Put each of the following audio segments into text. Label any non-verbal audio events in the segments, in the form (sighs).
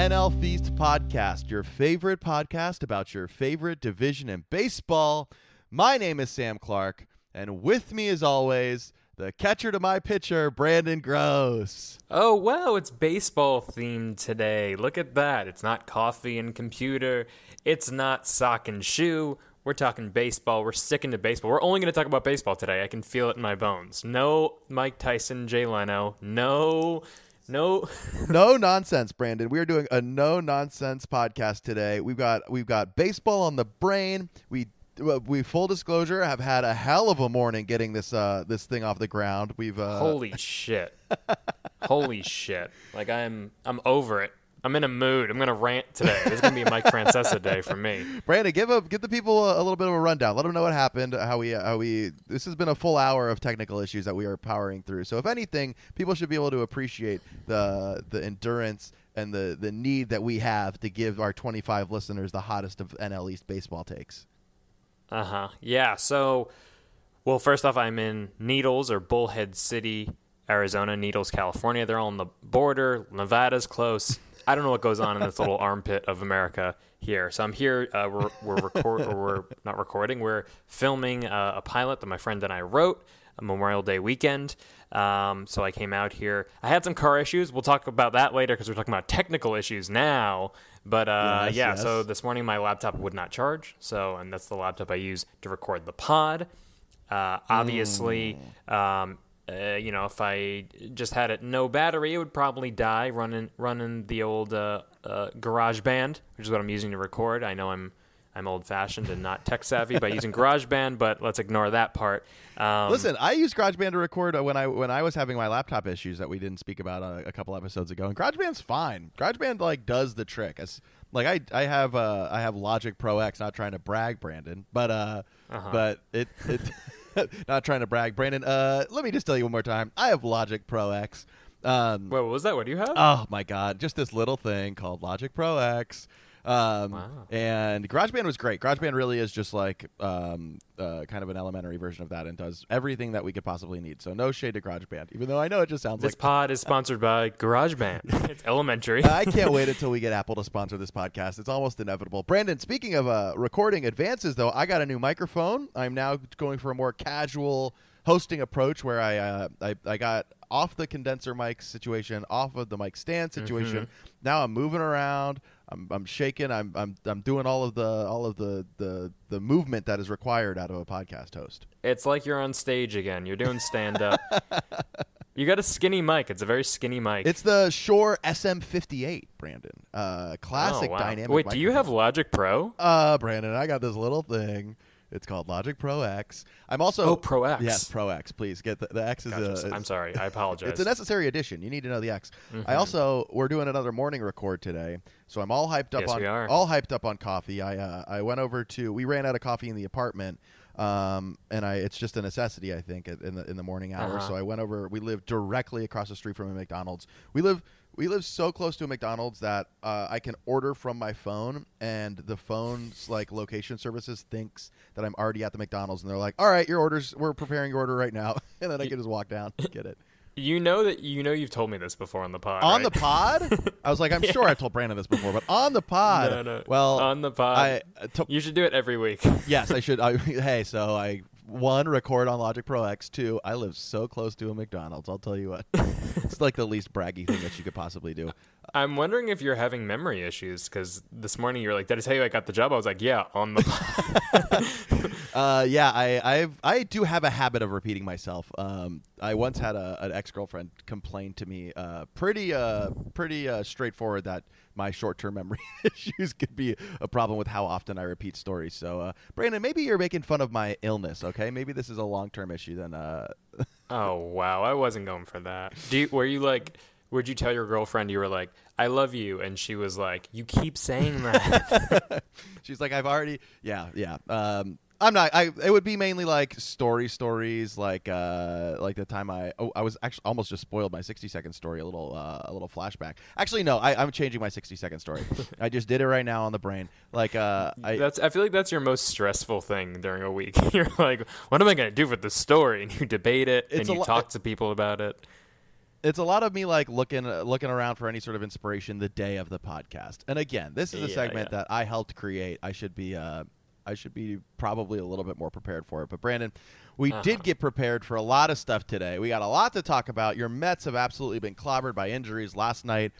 NL Feast podcast, your favorite podcast about your favorite division in baseball. My name is Sam Clark, and with me, as always, the catcher to my pitcher, Brandon Grosso. Oh, wow, it's baseball themed today. Look at that. It's not coffee and computer, it's not sock and shoe. We're talking baseball. We're sticking to baseball. We're only going to talk about baseball today. I can feel it in my bones. No Mike Tyson, Jay Leno. No, no. (laughs) no nonsense, Brandon. We are doing a no nonsense podcast today. We've got we've got baseball on the brain. We we full disclosure have had a hell of a morning getting this uh this thing off the ground. We've uh Holy shit. (laughs) Holy shit. Like I'm I'm over it. I'm in a mood. I'm gonna rant today. It's gonna be a Mike Francesa day for me. (laughs) Brandon, give a give the people a, a, little bit of a rundown. Let them know what happened. How we how we. This has been a full hour of technical issues that we are powering through. So if anything, people should be able to appreciate the the endurance and the the need that we have to give our 25 listeners the hottest of NL East baseball takes. Uh huh. Yeah. So, well, first off, I'm in Needles or Bullhead City, Arizona. Needles, California. They're all on the border. Nevada's close. I don't know what goes on in this little (laughs) armpit of America here. So I'm here. Uh, we're we're record or we're not recording. We're filming uh, a pilot that my friend and I wrote. Memorial Day weekend. Um, so I came out here. I had some car issues. We'll talk about that later because we're talking about technical issues now. But uh, yes, yeah, yes. so this morning my laptop would not charge. So, and that's the laptop I use to record the pod. Uh, obviously, mm. um, uh, you know, if I just had it no battery, it would probably die running running the old uh, uh, GarageBand, which is what I'm using to record. I know I'm I'm old fashioned and not tech savvy by using GarageBand, but let's ignore that part. Um, Listen, I used GarageBand to record uh, when I when I was having my laptop issues that we didn't speak about a, uh, a couple episodes ago, and GarageBand's fine. GarageBand like does the trick. It's, like I I have uh I have Logic Pro X. Not trying to brag, Brandon, but uh, uh-huh. but it it. (laughs) (laughs) not trying to brag, Brandon. Uh, let me just tell you one more time. I have Logic Pro X. Um, Wait, what was that? What do you have? Oh my God, just this little thing called Logic Pro X. Um, wow. And GarageBand was great. GarageBand really is just like um, uh, kind of an elementary version of that and does everything that we could possibly need. So no shade to GarageBand, even though I know it just sounds this like. This pod is sponsored by GarageBand. (laughs) it's elementary. I can't wait (laughs) until we get Apple to sponsor this podcast. It's almost inevitable. Brandon, speaking of uh, recording advances, though, I got a new microphone. I'm now going for a more casual hosting approach where I, uh, I, I got off the condenser mic situation, off of the mic stand situation. Mm-hmm. Now I'm moving around. I'm, I'm shaking. I'm, I'm I'm doing all of the all of the, the the movement that is required out of a podcast host. It's like you're on stage again. You're doing stand up. (laughs) you got a skinny mic. It's a very skinny mic. It's the Shure SM58, Brandon. Uh, classic oh, wow. dynamic. Wait, microphone. do you have Logic Pro? Uh, Brandon, I got this little thing. It's called Logic Pro X. I'm also oh Pro X. Yes, Pro X. Please get the, the X is gotcha. a. I'm sorry. I (laughs) apologize. it's a necessary addition. You need to know the X. Mm-hmm. I also we're doing another morning record today, so I'm all hyped up yes, on we are. all hyped up on coffee. I uh, I went over to we ran out of coffee in the apartment. Um, and I, it's just a necessity, I think, in the in the morning hours. Uh-huh. So I went over. We live directly across the street from a McDonald's. We live we live so close to a McDonald's that uh, I can order from my phone, and the phone's like location services thinks that I'm already at the McDonald's, and they're like, "All right, your orders. We're preparing your order right now," (laughs) and then I can just walk down and get it. You know that you know you've told me this before on the pod. On right? the pod, (laughs) I was like, I'm yeah. sure I've told Brandon this before, but on the pod, no, no. well, on the pod, I, uh, to- you should do it every week. yes, I should. I, (laughs) hey, so I one record on Logic Pro X. Two, I live so close to a McDonald's. I'll tell you what, (laughs) it's like the least braggy thing that you could possibly do. I'm wondering if you're having memory issues because this morning you're like, "Did I tell you I got the job?" I was like, "Yeah, on the." (laughs) (laughs) uh, yeah, I I've, I do have a habit of repeating myself. Um, I once had a, an ex girlfriend complain to me, uh, pretty uh, pretty uh, straightforward that my short term memory (laughs) issues could be a problem with how often I repeat stories. So, uh, Brandon, maybe you're making fun of my illness. Okay, maybe this is a long term issue. Then. Uh, (laughs) oh wow, I wasn't going for that. Do you, were you like? would you tell your girlfriend you were like, I love you? And she was like, You keep saying that. (laughs) She's like, I've already, yeah, yeah. Um, I'm not. I. It would be mainly like story stories, like uh, like the time I. Oh, I was actually almost just spoiled my 60 second story. A little, uh, a little flashback. Actually, no. I, I'm changing my 60 second story. (laughs) I just did it right now on the brain. Like, uh, I. That's. I feel like that's your most stressful thing during a week. (laughs) You're like, what am I gonna do with the story? And you debate it, and you lo- talk to people about it it's a lot of me like looking looking around for any sort of inspiration the day of the podcast. And again, this is a Yeah, segment yeah. that I helped create. I should be uh I should be probably a little bit more prepared for it. But Brandon, we Uh-huh. did get prepared for a lot of stuff today. We got a lot to talk about. Your Mets have absolutely been clobbered by injuries last night.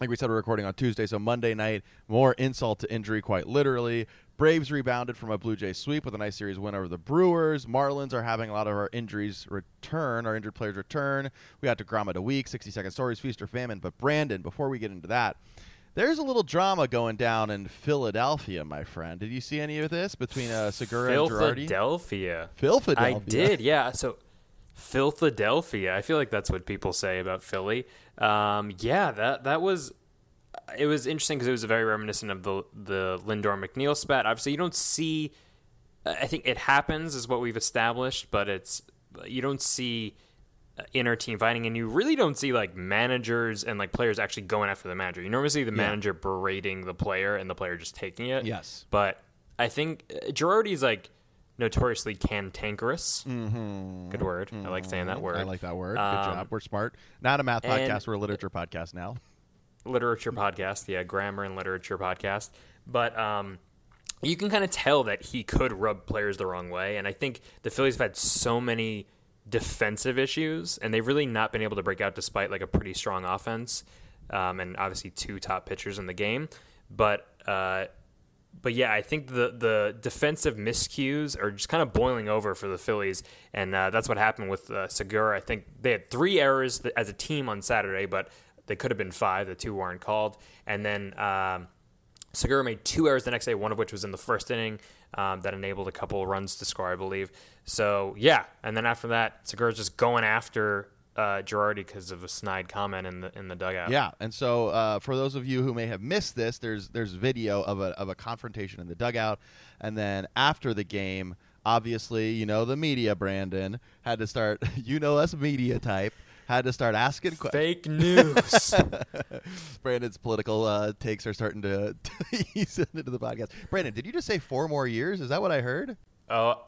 Like we said, we're recording on Tuesday, so Monday night, more insult to injury, quite literally. Braves rebounded from a Blue Jays sweep with a nice series win over the Brewers. Marlins are having a lot of our injuries return, our injured players return. We got DeGrom a week, 60 second stories, feast or famine. But Brandon, before we get into that, there's a little drama going down in Philadelphia, my friend. Did you see any of this between uh, Segura and Girardi? Philadelphia. Philadelphia. I did, yeah. So Philadelphia. I feel like that's what people say about Philly. Um, yeah, that that was. It was interesting because it was very reminiscent of the the Lindor McNeil spat. Obviously, you don't see. I think it happens, is what we've established, but it's you don't see inner team fighting, and you really don't see like managers and like players actually going after the manager. You normally see the manager berating the player, and the player just taking it. Yes. But I think uh, Girardi's like notoriously cantankerous. Mm-hmm. Good word. I like saying that word. I like that word. Good Um, job. We're smart. Not a math podcast. We're a literature podcast now. literature podcast. Yeah, grammar and literature podcast. But um, you can kind of tell that he could rub players the wrong way. And I think the Phillies have had so many defensive issues, and they've really not been able to break out despite like a pretty strong offense, um, and obviously two top pitchers in the game. But uh, but yeah, I think the the defensive miscues are just kind of boiling over for the Phillies, and uh, that's what happened with uh, Segura. I think they had three errors as a team on Saturday, but they could have been five. The two weren't called, and then um, Segura made two errors the next day, one of which was in the first inning um, that enabled a couple runs to score, I believe. So yeah, and then after that, Segura's just going after uh, Girardi because of a snide comment in the in the dugout. Yeah, and so uh, for those of you who may have missed this, there's there's video of a of a confrontation in the dugout, and then after the game, obviously, you know the media, Brandon had to start, (laughs) you know us media type, had to start asking questions. Fake (laughs) news. (laughs) Brandon's political uh, takes are starting to ease into the podcast. Brandon, did you just say four more years? Is that what I heard? Oh,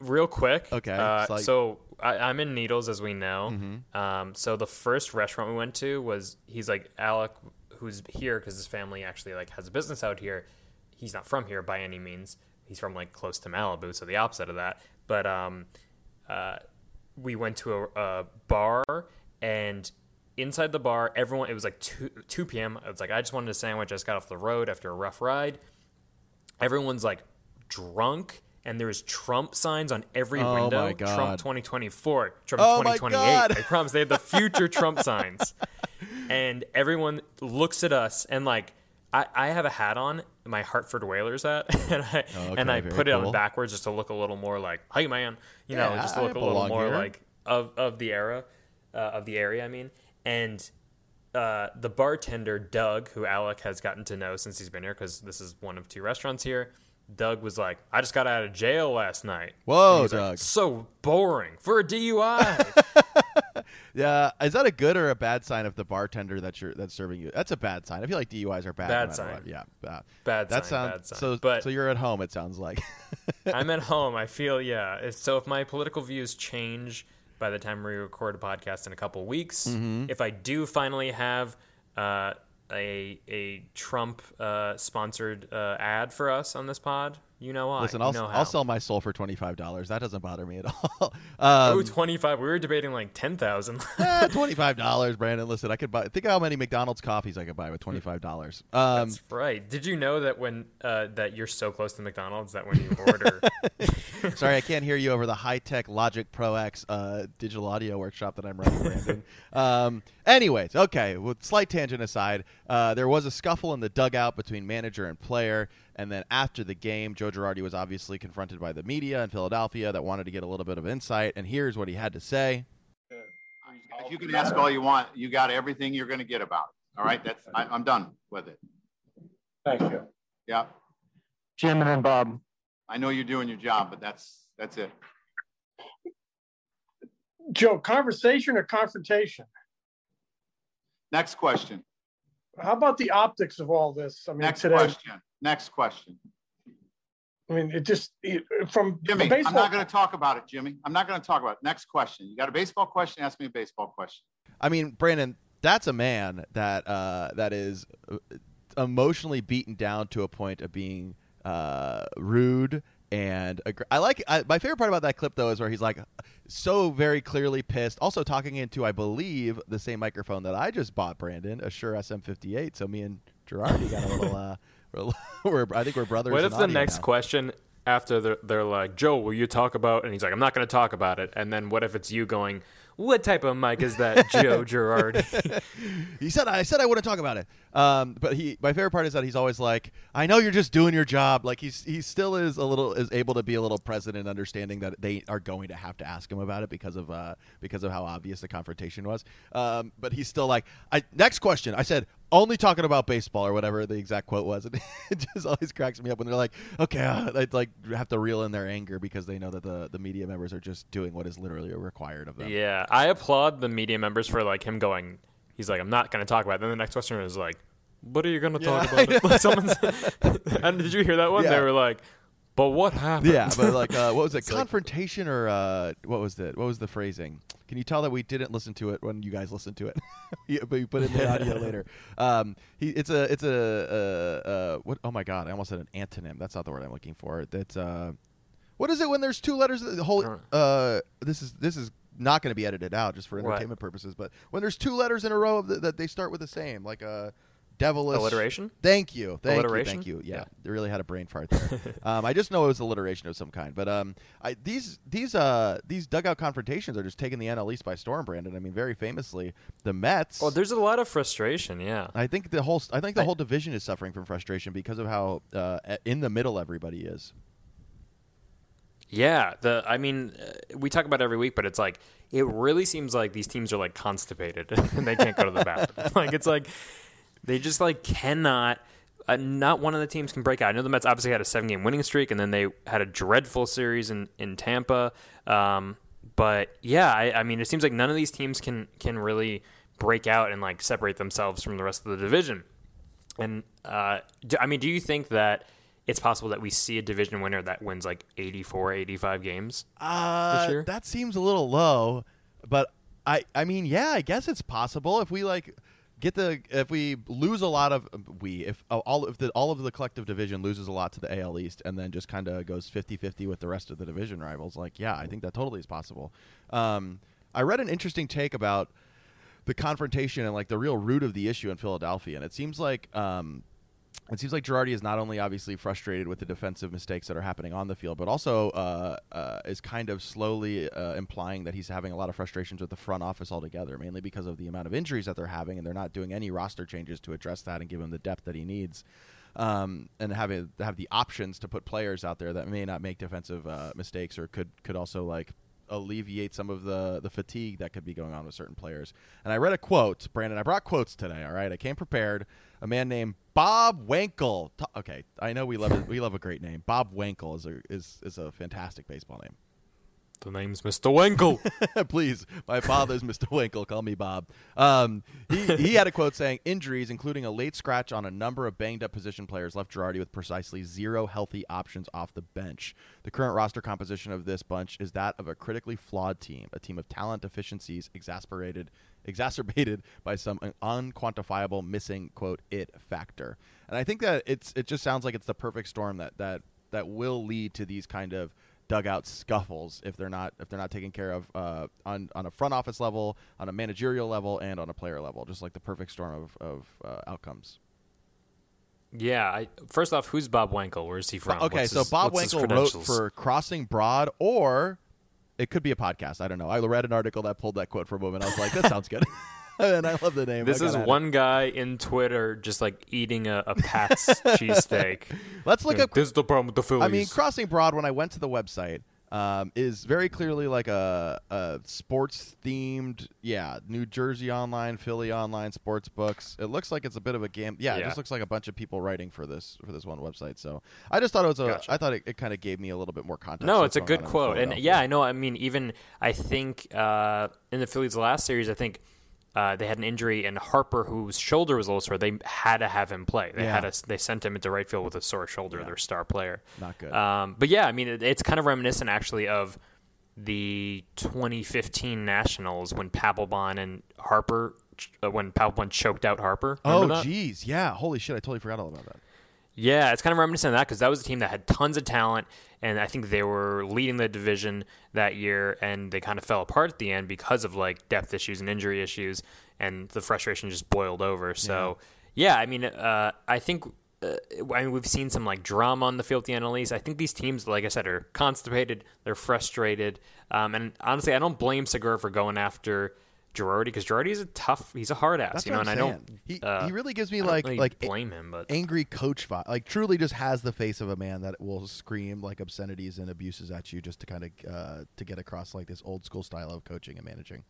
real quick. Okay, Uh, like- Mm-hmm. so I, I'm in Needles, as we know. Um, so the first restaurant we went to was he's like Alec, who's here because his family actually like has a business out here. He's not from here by any means. He's from like close to Malibu, so the opposite of that. But um, uh, we went to a, a bar and inside the bar, everyone it was like two two p.m. It's like I just wanted a sandwich. I just got off the road after a rough ride everyone's like drunk and there's Trump signs on every Oh window. my God. Trump 2024, Trump Oh my 2028. God. I promise they had the future Trump signs. And everyone looks at us and like I, I have a hat on, my Hartford Whalers hat, (laughs) and I Oh, and I put it cool. on backwards just to look a little more like, hey man, you know, just to look a little more here. like of of the era, uh, of the area. I mean, and uh, the bartender Doug, who Alec has gotten to know since he's been here, because this is one of two restaurants here. Doug was like, "I just got out of jail last night." Whoa, he's like, Doug. so boring for a DUI. (laughs) Yeah, is that a good or a bad sign of the bartender that you're that's serving you? That's a bad sign. I feel like DUIs are bad. Bad matter sign. what. Yeah, bad. Bad That sign, sounds bad sign. so. But- so you're at home. It sounds like. (laughs) I'm at (laughs) home. I feel yeah. So if my political views change by the time we record a podcast in a couple weeks, Mm-hmm. if I do finally have uh, a a Trump uh, sponsored uh, ad for us on this pod, you know why. Listen, I'll I'll sell my soul for twenty five dollars. That doesn't bother me at all. (laughs) Um, Oh, 25. We were debating like 10,000. (laughs) eh, twenty five dollars, Brandon. Listen, I could buy. Think how many McDonald's coffees I could buy with twenty five dollars. Um, That's right. Did you know that when uh, that you're so close to McDonald's that when you order (laughs) (laughs) Sorry, I can't hear you over the high tech Logic Pro X uh, digital audio workshop that I'm running, Brandon. (laughs) um, anyways, okay, with slight tangent aside, uh, there was a scuffle in the dugout between manager and player. And then after the game, Joe Girardi was obviously confronted by the media in Philadelphia that wanted to get a little bit of insight. And here's what he had to say. You can ask all you want. You got everything you're going to get about it. All right. That's, I, I'm done with it. Thanks, Joe. Yeah. Jim and then Bob. I know you're doing your job, but that's, that's it. Joe, conversation or confrontation? Next question. How about the optics of all this? I mean, Next today, question. Next question. I mean, it just it, from Jimmy, baseball. I'm not going to talk about it, Jimmy. I'm not going to talk about it. Next question. You got a baseball question? Ask me a baseball question. I mean, Brandon, that's a man that uh, that is uh, emotionally beaten down to a point of being uh, rude and aggr- I like I, my favorite part about that clip though is where he's like so very clearly pissed. Also talking into I believe the same microphone that I just bought, Brandon, a Shure SM58. So me and Girardi got a little. (laughs) Uh, (laughs) we're, I think we're brothers. What if the next now. question after they're, they're like, Joe, will you talk about? And he's like, I'm not going to talk about it. And then what if it's you going, What type of mic is that, Joe (laughs) Girardi? he said I said I wouldn't talk about it. Um, but he my favorite part is that he's always like, I know you're just doing your job. Like he's he still is a little is able to be a little present and understanding that they are going to have to ask him about it because of uh because of how obvious the confrontation was. Um, but he's still like, I next question. I said only talking about baseball or whatever the exact quote was. And (laughs) it just always cracks me up when they're like, okay, uh, they like have to reel in their anger because they know that the the media members are just doing what is literally required of them. yeah, I applaud the media members for like him going. He's like, I'm not going to talk about it. Then the next question is like, What are you going to talk (laughs) about? (laughs) Someone's, and did you hear that one? Yeah. They were like, But what happened? Yeah, but like, uh, what was (laughs) it? It's like- Confrontation or uh, what was the what was the phrasing? Can you tell that we didn't listen to it when you guys listened to it? (laughs) Yeah, but we put in the audio (laughs) later. Um, he, it's a, it's a, uh, uh, what? Oh my god, I almost said an antonym. That's not the word I'm looking for. That's uh, what is it when there's two letters? The whole, uh, this is this is not going to be edited out just for entertainment purposes. But when there's two letters in a row of the, that they start with the same, like a devilish Alliteration? Thank you, thank Alliteration? you, thank you. Yeah, Yeah. they really had a brain fart there. (laughs) um, I just know it was alliteration of some kind. But um, I, these these uh these dugout confrontations are just taking the NL East by storm, Brandon. I mean, very famously, the Mets. Well, there's a lot of frustration. Yeah. I think the whole I think the I- whole division is suffering from frustration because of how uh, in the middle everybody is. Yeah, the I mean, uh, we talk about it every week, but it's like it really seems like these teams are like constipated (laughs) and they can't go to the bathroom. (laughs) like it's like they just like cannot. Uh, not one of the teams can break out. I know the Mets obviously had a seven-game winning streak, and then they had a dreadful series in in Tampa. Um, but yeah, I, I mean, it seems like none of these teams can can really break out and like separate themselves from the rest of the division. And uh, do, I mean, do you think that it's possible that we see a division winner that wins like 84, 85 games? Uh, year? that seems a little low, but I I mean, yeah, I guess it's possible if we like get the if we lose a lot of we if uh, all of the all of the collective division loses a lot to the AL East and then just kind of goes 50-50 with the rest of the division rivals, like yeah, I think that totally is possible. Um, I read an interesting take about the confrontation and like the real root of the issue in Philadelphia, and it seems like um, it seems like Girardi is not only obviously frustrated with the defensive mistakes that are happening on the field, but also uh, uh, is kind of slowly uh, implying that he's having a lot of frustrations with the front office altogether, mainly because of the amount of injuries that they're having, and they're not doing any roster changes to address that and give him the depth that he needs. Um, and having have the options to put players out there that may not make defensive uh, mistakes or could could also like alleviate some of the the fatigue that could be going on with certain players. And I read a quote, Brandon. I brought quotes today. All right, I came prepared. A man named Bob Wankel. Okay, I know we love it. We love a great name. Bob Wankel is a is is a fantastic baseball name. The name's Mr. Winkle. (laughs) Please, my father's Mr. Winkle. Call me Bob. Um, he, he had a quote saying, "Injuries, including a late scratch on a number of banged up position players, left Girardi with precisely zero healthy options off the bench. The current roster composition of this bunch is that of a critically flawed team, a team of talent deficiencies exasperated." Exacerbated by some unquantifiable missing quote it factor, and I think that it's it just sounds like it's the perfect storm that that that will lead to these kind of dugout scuffles if they're not if they're not taken care of uh, on on a front office level, on a managerial level, and on a player level. Just like the perfect storm of of uh, outcomes. yeah. I, first off, who's Bob Wankel? Where's he from? okay, What's so his- Bob Wankel wrote for Crossing Broad, or it could be a podcast. I don't know. I read an article that pulled that quote for a moment. I was like, that sounds good. (laughs) (laughs) and I love the name. This is one guy in Twitter just like eating a, a Pat's (laughs) cheesesteak. Let's look Like, up This is the problem with the Phillies. I mean, Crossing Broad. When I went to the website, um, is very clearly like a, a sports themed. Yeah, New Jersey Online, Philly Online sports books. It looks like it's a bit of a game. Yeah, it just looks like a bunch of people writing for this for this one website. So I just thought it was a. I Gotcha. thought it, it kind of gave me a little bit more context. No, it's a good quote, and yeah, I know. I mean, even I think uh, in the Phillies' last series, I think uh, they had an injury, and Harper, whose shoulder was a little sore, they had to have him play. They Yeah. had to, they sent him into right field with a sore shoulder. Their star player. Not good. Um, but yeah, I mean, it, it's kind of reminiscent actually of the 2015 Nationals when Papelbon and Harper, uh, when Papelbon choked out Harper. Remember Oh, geez, yeah. Holy shit, I totally forgot all about that. Yeah, it's kind of reminiscent of that because that was a team that had tons of talent, and I think they were leading the division that year, and they kind of fell apart at the end because of like depth issues and injury issues, and the frustration just boiled over. So, yeah, I mean, uh, I think. Uh, I mean, we've seen some like drama on the field at the. I think these teams, like I said, are constipated. They're frustrated, um, and honestly, I don't blame Segura for going after Girardi because Girardi's a tough. He's a hard ass, That's you know. And I'm I saying. don't. He uh, he really gives me like really like blame him, but angry coach vibe. Like truly, just has the face of a man that will scream like obscenities and abuses at you just to kind of uh, to get across like this old school style of coaching and managing.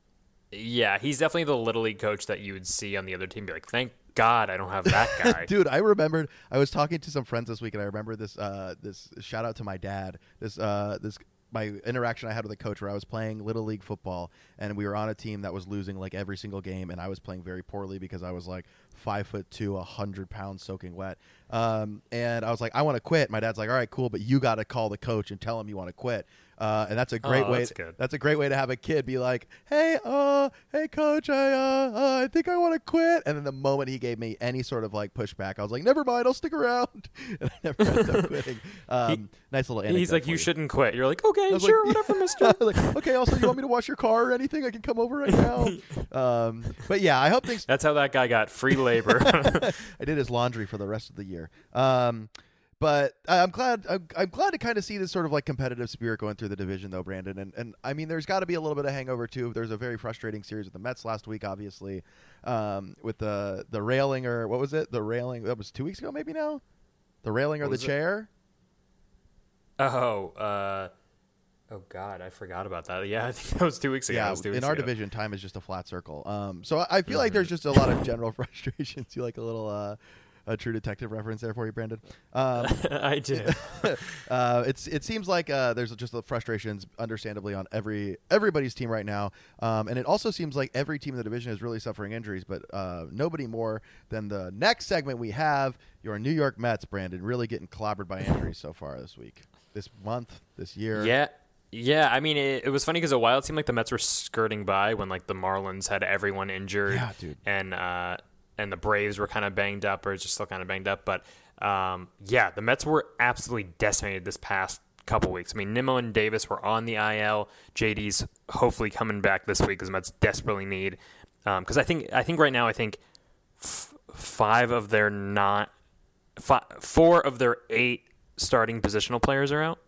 Yeah, he's definitely the little league coach that you would see on the other team. Be like, thank God I don't have that (laughs) guy. Dude, I remembered I was talking to some friends this week, and I remember this. Uh, this shout out to my dad. This uh, this my interaction I had with a coach where I was playing little league football, and we were on a team that was losing like every single game, and I was playing very poorly because I was like five foot two, a hundred pounds soaking wet. Um, and I was like, I want to quit. My dad's like, All right, cool, but you got to call the coach and tell him you want to quit. Uh, and that's a great Oh, way. that's good. That's a great way to have a kid be like, "Hey, uh, hey, coach, I, uh, uh I think I want to quit." And then the moment he gave me any sort of like pushback, I was like, "Never mind, I'll stick around." (laughs) And I never ended up (laughs) quitting. Um, nice little. he's like, you you shouldn't quit. You're like, okay, sure, like, whatever, (laughs) Mister. like, okay. Also, you want me to wash your car or anything? I can come over right now. um, but yeah, I hope things. That's how that guy got free labor. I did his laundry for the rest of the year. Um, but I'm glad. I'm, I'm glad to kind of see this sort of like competitive spirit going through the division, though, Brandon. And and I mean, there's got to be a little bit of hangover too. There's a very frustrating series with the Mets last week, obviously, um, with the the railing or what was it? The railing that was two weeks ago, maybe now. The railing or the was it? chair? oh, uh, oh God, I forgot about that. Yeah, (laughs) I think that was two weeks ago. Yeah, two in our ago. division, time is just a flat circle. Um, so I I feel like there's just a lot of general (laughs) frustrations. You like a little uh, a True Detective reference there for you, Brandon. Um, (laughs) I do. (laughs) uh, it's it seems like uh, there's just the frustrations, understandably, on every everybody's team right now, um, and it also seems like every team in the division is really suffering injuries, but uh, nobody more than the next segment we have, your New York Mets, Brandon, really getting clobbered by injuries so far this week, this month, this year. Yeah. Yeah, I mean, it, it was funny because a while it seemed like the Mets were skirting by when like the Marlins had everyone injured, Yeah, dude. and uh, and the Braves were kind of banged up or just still kind of banged up. But um, yeah, the Mets were absolutely decimated this past couple weeks. I mean, Nimmo and Davis were on the IL. JD's hopefully coming back this week because Mets desperately need. Because I think I think right now I think f- five of their not fi- four of their eight starting positional players are out,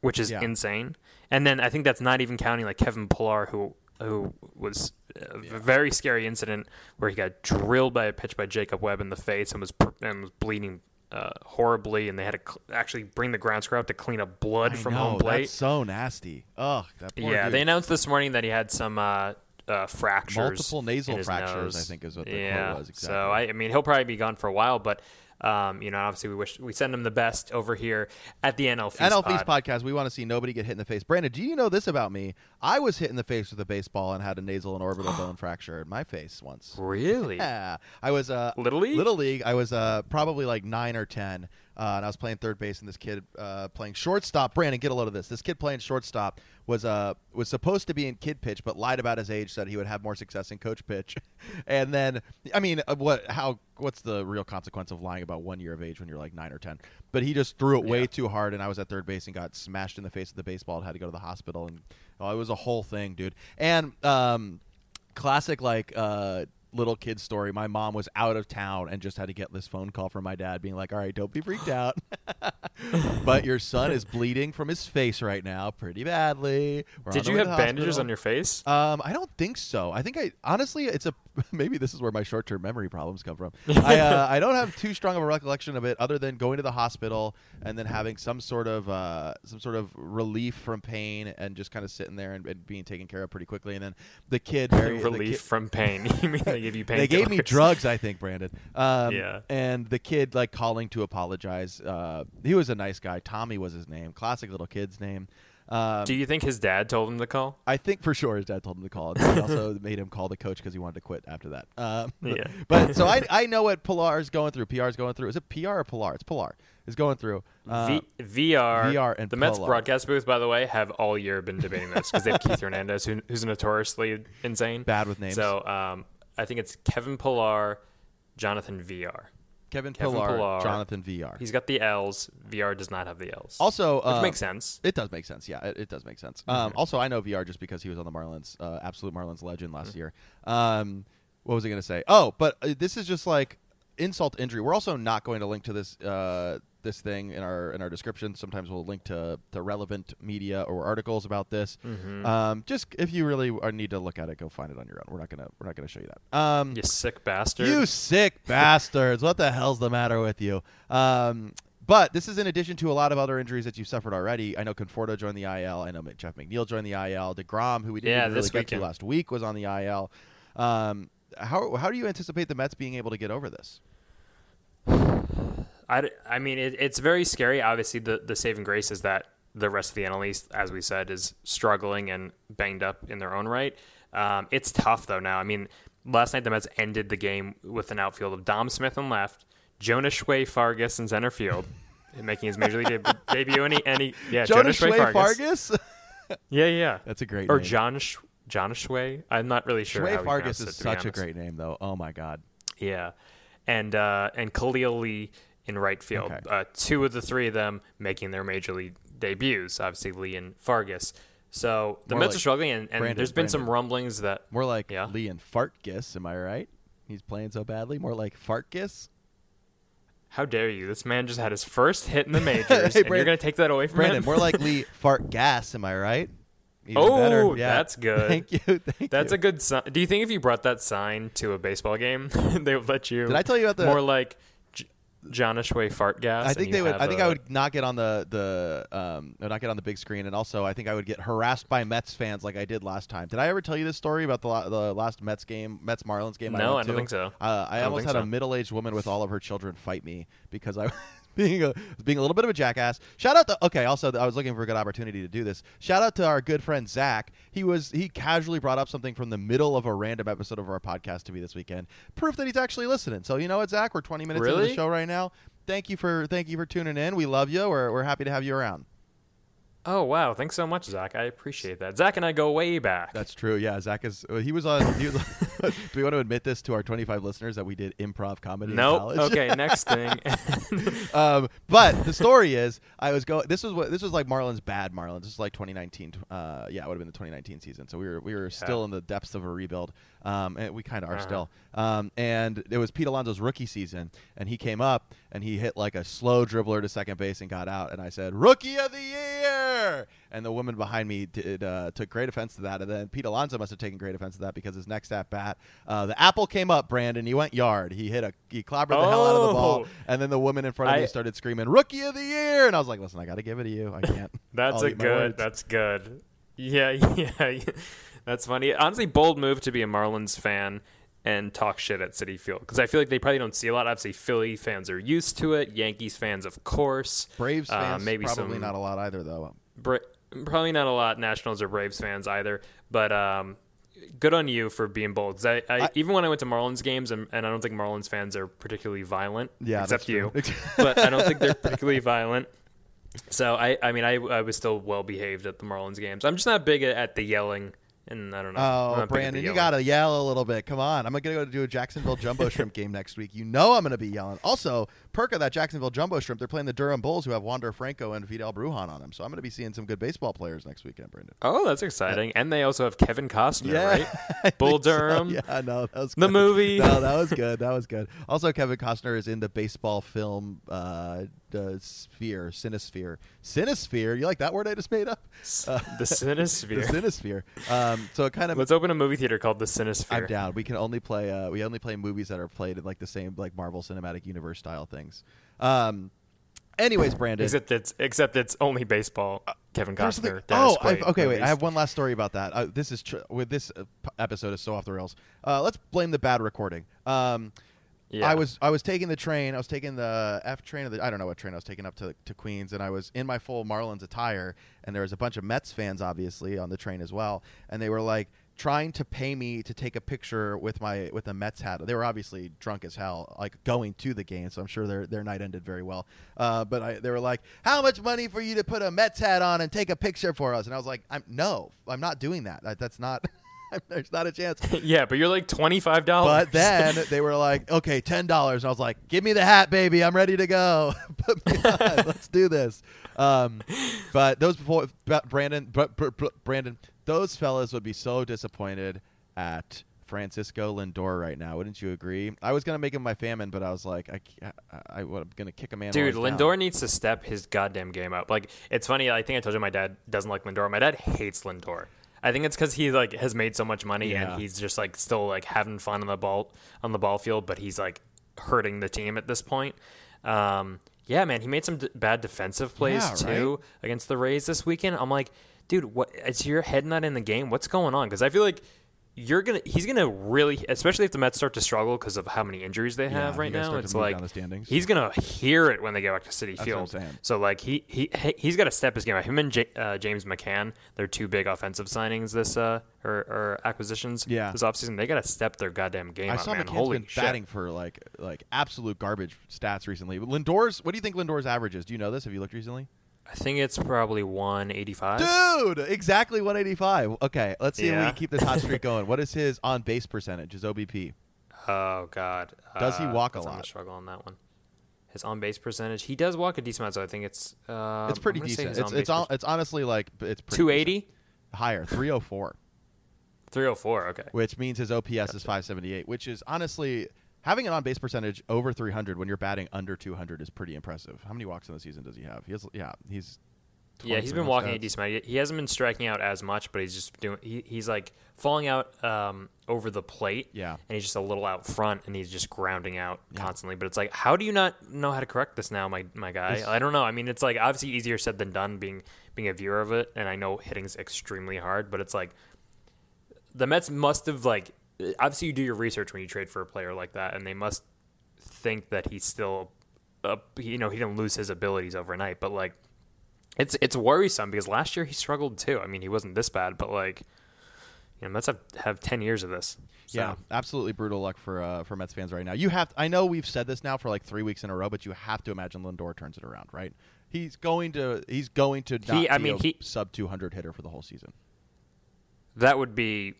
which is Yeah. insane. And then I think that's not even counting like Kevin Pillar, who who was a very scary incident where he got drilled by a pitch by Jacob Webb in the face and was and was bleeding uh, horribly, and they had to cl- actually bring the ground screw out to clean up blood I from know, home plate. That's so nasty. Ugh, Yeah, dude. they announced this morning that he had some uh, uh, fractures, Multiple nasal fractures, nose. I think is what the quote was, exactly. So I, I mean, he'll probably be gone for a while, but um, you know, obviously we wish we send them the best over here at the NL Feast NL Feast pod. podcast. We want to see nobody get hit in the face. Brandon, do you know this about me? I was hit in the face with a baseball and had a nasal and orbital (gasps) bone fracture in my face once. Really? Yeah, I was uh, Little League? Little League. I was uh, probably like nine or ten, uh, and I was playing third base, and this kid uh, playing shortstop. Brandon, get a load of this. This kid playing shortstop was uh was supposed to be in kid pitch, but lied about his age, said he would have more success in coach pitch, (laughs) and then I mean, uh, what? How? What's the real consequence of lying about one year of age when you're like nine or ten? But he just threw it way Yeah. too hard, and I was at third base and got smashed in the face with the baseball and had to go to the hospital, and oh, it was a whole thing, dude. And um, classic like uh little kid story my mom was out of town and just had to get this phone call from my dad being like all right don't be freaked out (laughs) but your son is bleeding from his face right now pretty badly We're Did you have bandages hospital." on your face? um, I don't think so. I think I honestly, it's a (laughs) maybe this is where my short-term memory problems come from. I (laughs) uh, I don't have too strong of a recollection of it, other than going to the hospital and then having some sort of uh, some sort of relief from pain and just kind of sitting there and, and being taken care of pretty quickly. And then the kid, very, the Relief kid- from pain. you mean give you pain? they gave me drugs, I think, Brandon. Um, Yeah. And the kid like calling to apologize. Uh, he was a nice guy. Tommy was his name. Classic little kid's name. Um, Do you think his dad told him to call? I think for sure his dad told him to call. And he also (laughs) made him call the coach because he wanted to quit after that. Um, Yeah. (laughs) But so I I know what Pilar is going through. PR is going through. Is it PR or Pilar? It's Pilar is going through. Uh, v- Villar, Villar and the Mets broadcast booth, by the way, have all year been debating this because they have Keith Hernandez, who, who's notoriously insane. Bad with names. So um, I think it's Kevin Pillar, Jonathan Villar. Kevin, Kevin Pilar, Pillar. Jonathan Villar. He's got the L's. Villar does not have the L's. also which uh, makes sense. It does make sense. Yeah, it, it does make sense. Um, also, I know Villar just because he was on the Marlins, uh, absolute Marlins legend last Mm-hmm. year. Um, what was I going to say? Oh, but uh, this is just like insult injury. We're also not going to link to this uh, this thing in our in our description. Sometimes we'll link to, to relevant media or articles about this. Mm-hmm. Um, just if you really are, need to look at it, go find it on your own. We're not gonna we're not gonna show you that. Um, You sick bastard. you sick (laughs) bastards. What the hell's the matter with you? Um, but this is in addition to a lot of other injuries that you've suffered already. I know Conforto joined the IL. I know Jeff McNeil joined the IL. DeGrom, who we didn't Yeah, really get weekend. to last week, was on the IL. Um, how, how do you anticipate the Mets being able to get over this? (sighs) (sighs) (sighs) I, I mean, it, it's very scary. Obviously, the, the saving grace is that the rest of the NL East, as we said, is struggling and banged up in their own right. Um, it's tough, though, now. I mean, last night the Mets ended the game with an outfield of Dom Smith in left, Jonas Shway Fargas in center field, (laughs) making his major league deb- debut. Any, any, yeah, Jonas Shway Shway Fargas. Fargas? Yeah, yeah. That's a great Or name. John Sh- John Shway. I'm not really sure. he Fargus it, is be such a great name, though. Oh, my God. Yeah, and uh, and Khalil Lee in right field. Okay. Uh, two of the three of them making their major league debuts. Obviously, Lee and Fargas. So the More Mets like are struggling, and, and Brandon, there's been some rumblings that More like Yeah. Lee and Fartgis, am I right? He's playing so badly. More like Fartgis? how dare you? This man just had his first hit in the (laughs) majors, Hey, and you're going to take that away from Brandon, him. more like (laughs) Lee Fart Gas, am I right? Even Oh, better. Yeah. that's good. (laughs) Thank you. Thank That's you. a good sign. Do you think if you brought that sign to a baseball game, they would let you? Did I tell you about the- more like J- John Ashway fart gas? I think they would. I think a- I would not get on the the um, not get on the big screen, and also I think I would get harassed by Mets fans like I did last time. Did I ever tell you this story about the the last Mets game, Mets Marlins game? No, went I don't to? think so. Uh, I, I almost had a middle aged woman with all of her children fight me because I being a being a little bit of a jackass. Shout out to okay. Also, I was looking for a good opportunity to do this. Shout out to our good friend Zach. He was he casually brought up something from the middle of a random episode of our podcast to me this weekend. Proof that he's actually listening. So you know what, Zach? We're 20 minutes into the show right now. Thank you for thank you for tuning in. We love you. We're we're happy to have you around. Oh wow! Thanks so much, Zach. I appreciate that. Zach and I go way back. That's true. Yeah, Zach is. uh, He was on. He was, (laughs) do we want to admit this to our 25 listeners that we did improv comedy? No. Nope. Okay, next (laughs) thing. (laughs) um, but the story is, I was going. This was what this was like Marlins bad Marlins. This is like 2019. Uh, yeah, it would have been the 2019 season. So we were we were still in the depths of a rebuild. Um, and we kind of are Uh-huh. still. Um, and it was Pete Alonso's rookie season, and he came up and he hit like a slow dribbler to second base and got out. And I said, "Rookie of the year!" And the woman behind me did uh, took great offense to that. And then Pete Alonso must have taken great offense to that because his next at bat, uh, the apple came up. Brandon, he went yard. He hit a he clobbered the hell out of the ball. Oh. And then the woman in front of me started screaming, "Rookie of the year!" And I was like, "Listen, I got to give it to you. I can't." (laughs) That's I'll a good. That's good. Yeah, (laughs) yeah, that's funny. Honestly, bold move to be a Marlins fan and talk shit at Citi Field because I feel like they probably don't see a lot. Obviously, Philly fans are used to it. Yankees fans, of course. Braves Uh, fans maybe probably some- not a lot either, though. Bra- probably not a lot Nationals or Braves fans either, but um, good on you for being bold. I, I, I- even when I went to Marlins games, and, and I don't think Marlins fans are particularly violent. Yeah, except you. (laughs) but I don't think they're particularly violent. So I, I mean, I, I was still well behaved at the Marlins games. I'm just not big at the yelling, and I don't know. Oh, not big at the Brandon, you gotta yell a little bit. Come on, I'm gonna go do a Jacksonville Jumbo Shrimp game next week. You know I'm gonna be yelling. Also, perk of that Jacksonville Jumbo Shrimp, they're playing the Durham Bulls, who have Wander Franco and Fidel Brujan on them. So I'm gonna be seeing some good baseball players next weekend, Brandon. Oh, that's exciting. And they also have Kevin Costner, Yeah, right? (laughs) Bull think so. Durham. Yeah, no, that was The good. movie. No, that was good. That was good. Also, Kevin Costner is in the baseball film uh, the Sphere, Cinesphere, Cinesphere. You like that word I just made up? Uh, (laughs) the Cinesphere. The Cinesphere. Um, so it kind of Let's open a movie theater called the Cinesphere. I'm down. We can only play. Uh, we only play movies that are played in like the same like Marvel Cinematic Universe style things. Um, anyways, Brandon. Except it's except it's only baseball. Kevin There's something- Costner. Oh, Quaid okay. Wait. I have one last story about that. Uh, this is tr- with this uh, episode is so off the rails. Uh, let's blame the bad recording. Um, Yeah. I was I was taking the train. I was taking the F train. Or the, I don't know what train I was taking up to to Queens, and I was in my full Marlins attire, and there was a bunch of Mets fans obviously on the train as well, and they were like trying to pay me to take a picture with my with a Mets hat. They were obviously drunk as hell, like going to the game, so I'm sure their their night ended very well. Uh, but I, they were like, "How much money for you to put a Mets hat on and take a picture for us?" And I was like, "I'm no, I'm not doing that. that that's not." (laughs) There's not a chance. (laughs) yeah, but you're like twenty five dollars. But then they were like, okay, ten dollars. And I was like, give me the hat, baby. I'm ready to go. Put me on. Let's do this. Um, but those before Brandon, Brandon, those fellas would be so disappointed at Francisco Lindor right now. Wouldn't you agree? I was gonna make him my famine, but I was like, I, I, I am gonna kick a man. Dude, Lindor down. needs to step his goddamn game up. Like, it's funny. I think I told you my dad doesn't like Lindor. My dad hates Lindor. I think it's because he like has made so much money Yeah. and he's just like still like having fun on the ball on the ball field, but he's like hurting the team at this point. Um, yeah, man, he made some d- bad defensive plays Yeah, too against the Rays this weekend. I'm like, dude, what? Is your head not in the game? What's going on? Because I feel like you're gonna he's gonna really especially if the Mets start to struggle because of how many injuries they Yeah, have right now. It's like he's gonna hear it when they get back to Citi Field. So like he he he- he's got to step his game up. Him and J- uh, James McCann, they're two big offensive signings this uh or, or acquisitions Yeah. this offseason. They got to step their goddamn game I up, saw man. McCann's Holy been shit. batting for like like absolute garbage stats recently. But Lindor's, what do you think Lindor's average is? Do you know this? Have you looked recently? I think it's probably 185. Dude, exactly 185. Okay, let's see if we can keep this hot streak going. What is his on base percentage? His OBP. Oh god. Does he Uh, walk a that's- I'm gonna lot? struggle on that one. His on base percentage, he does walk a decent amount. So I think it's uh, it's pretty I'm gonna say decent. It's it's all, it's honestly like it's 280, higher 304, 304. Okay. which means his OPS is 578, which is honestly having an on base percentage over 300 when you're batting under 200 is pretty impressive. How many walks in the season does he have? He has yeah, he's Yeah, he's 23 been walking a stats. decent amount. He hasn't been striking out as much, but he's just doing. He, he's like falling out um, over the plate. Yeah. and he's just a little out front, and he's just grounding out constantly. But it's like, how do you not know how to correct this now, my my guy? I don't know. I mean, it's like obviously easier said than done being being a viewer of it, and I know hitting's extremely hard, but it's like the Mets must have like obviously you do your research when you trade for a player like that, and they must think that he's still, uh, you know, he didn't lose his abilities overnight, but like it's it's worrisome because last year he struggled too. I mean, he wasn't this bad, but like, you know, Mets have, have ten years of this. So. Yeah, absolutely brutal luck for uh, for Mets fans right now. You have, I know we've said this now for like three weeks in a row, but you have to imagine Lindor turns it around, right? He's going to, he's going to He- I mean, a he- sub two hundred hitter for the whole season. that would be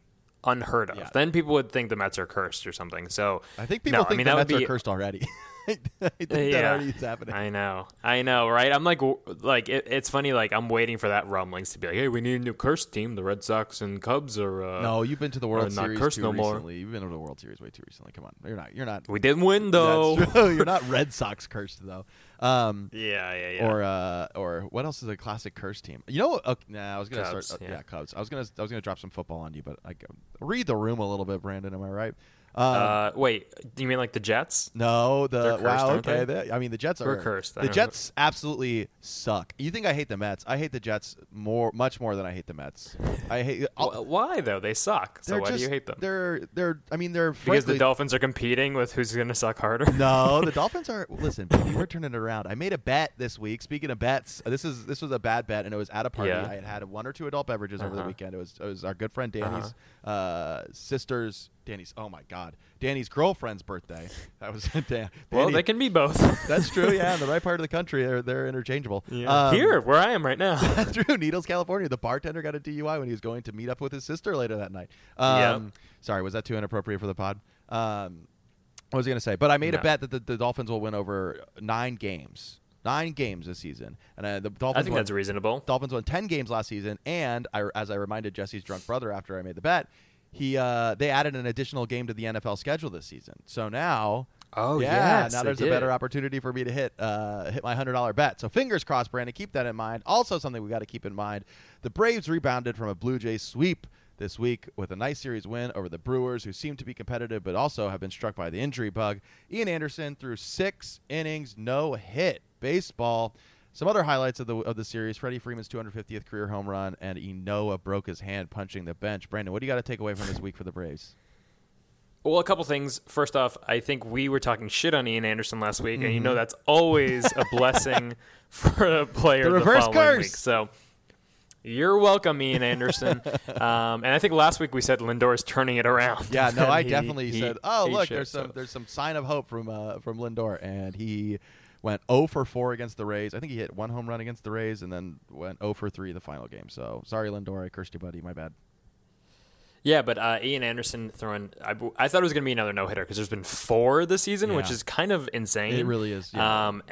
unheard of. Yeah. Then people would think the Mets are cursed or something. So I think people no, think I mean, the that Mets be, are cursed already. (laughs) I think that (laughs) Yeah. already is happening. I know, I know, right? I'm like, like it, it's funny. Like I'm waiting for that rumblings to be like, hey, we need a new cursed team. The Red Sox and Cubs are. Uh, no, you've been to the World not Series too no more. You've been to the World Series way too recently. Come on, you're not. You're not. we didn't win though. (laughs) You're not Red Sox cursed though. Um, Yeah, yeah, yeah. or uh, or what else is a classic curse team? You know, uh, nah, I was gonna Cubs, start. Uh, yeah. yeah. Cubs. I was gonna I was gonna drop some football on you, but I read the room a little bit, Brandon. Am I right? Um, uh, wait, you mean like the Jets? no, the they're cursed, wow. aren't Okay, they? the- I mean the Jets are We're cursed. I The know. Jets absolutely suck. You think I hate the Mets? I hate the Jets more, much more than I hate the Mets. I hate. Wh- Why though? They suck. So they're why do you hate them? They're they're. I mean they're Because frankly, the Dolphins are competing with who's going to suck harder. No, (laughs) the Dolphins are. Listen, baby, we're turning it around. I made a bet this week. Speaking of bets, this is this was a bad bet, and it was at a party. Yeah. I had had one or two adult beverages over the Uh-huh. weekend. It was it was our good friend Danny's uh, sister's Danny's. Oh my God, Danny's girlfriend's birthday. That was (laughs) Dan. well, they can be both. (laughs) That's true. Yeah, in the right part of the country, they're they're interchangeable. Um, Here, where I am right now. (laughs) that's true. Needles, California. The bartender got a DUI when he was going to meet up with his sister later that night. Um, Sorry, was that too inappropriate for the pod? Um, what was I going to say? But I made a bet that the, the Dolphins will win over nine games. Nine games this season. And uh, the I think won, that's reasonable. Dolphins won 10 games last season. And I, as I reminded Jesse's drunk brother after I made the bet, he uh, they added an additional game to the NFL schedule this season. So now Oh, yeah, yes, now there's a better opportunity for me to hit uh, hit my hundred dollar bet. So fingers crossed, Brandon. Keep that in mind. Also, something we got to keep in mind: the Braves rebounded from a Blue Jays sweep this week with a nice series win over the Brewers, who seem to be competitive but also have been struck by the injury bug. Ian Anderson threw six innings, no hit. Baseball. Some other highlights of the of the series: Freddie Freeman's 250th career home run, and Ynoa broke his hand punching the bench. Brandon, what do you got to take away from this week for the Braves? Well, a couple things. First off, I think we were talking shit on Ian Anderson last week, and you Mm-hmm. know that's always a blessing (laughs) for a player The the, reverse following curse. week. So you're welcome, Ian Anderson. (laughs) um, and I think last week we said Lindor is turning it around. Yeah, no, I (laughs) he- definitely he- said, "Oh, look, should, there's some so. there's some sign of hope from uh, from Lindor," and he went 0 for 4 against the Rays. I think he hit one home run against the Rays, and then went 0 for 3 the final game. So sorry, Lindor, I cursed you, buddy. My bad. Yeah, but uh, Ian Anderson throwing. I, I thought it was going to be another no hitter because there's been four this season, which is kind of insane. It really is, yeah. Um,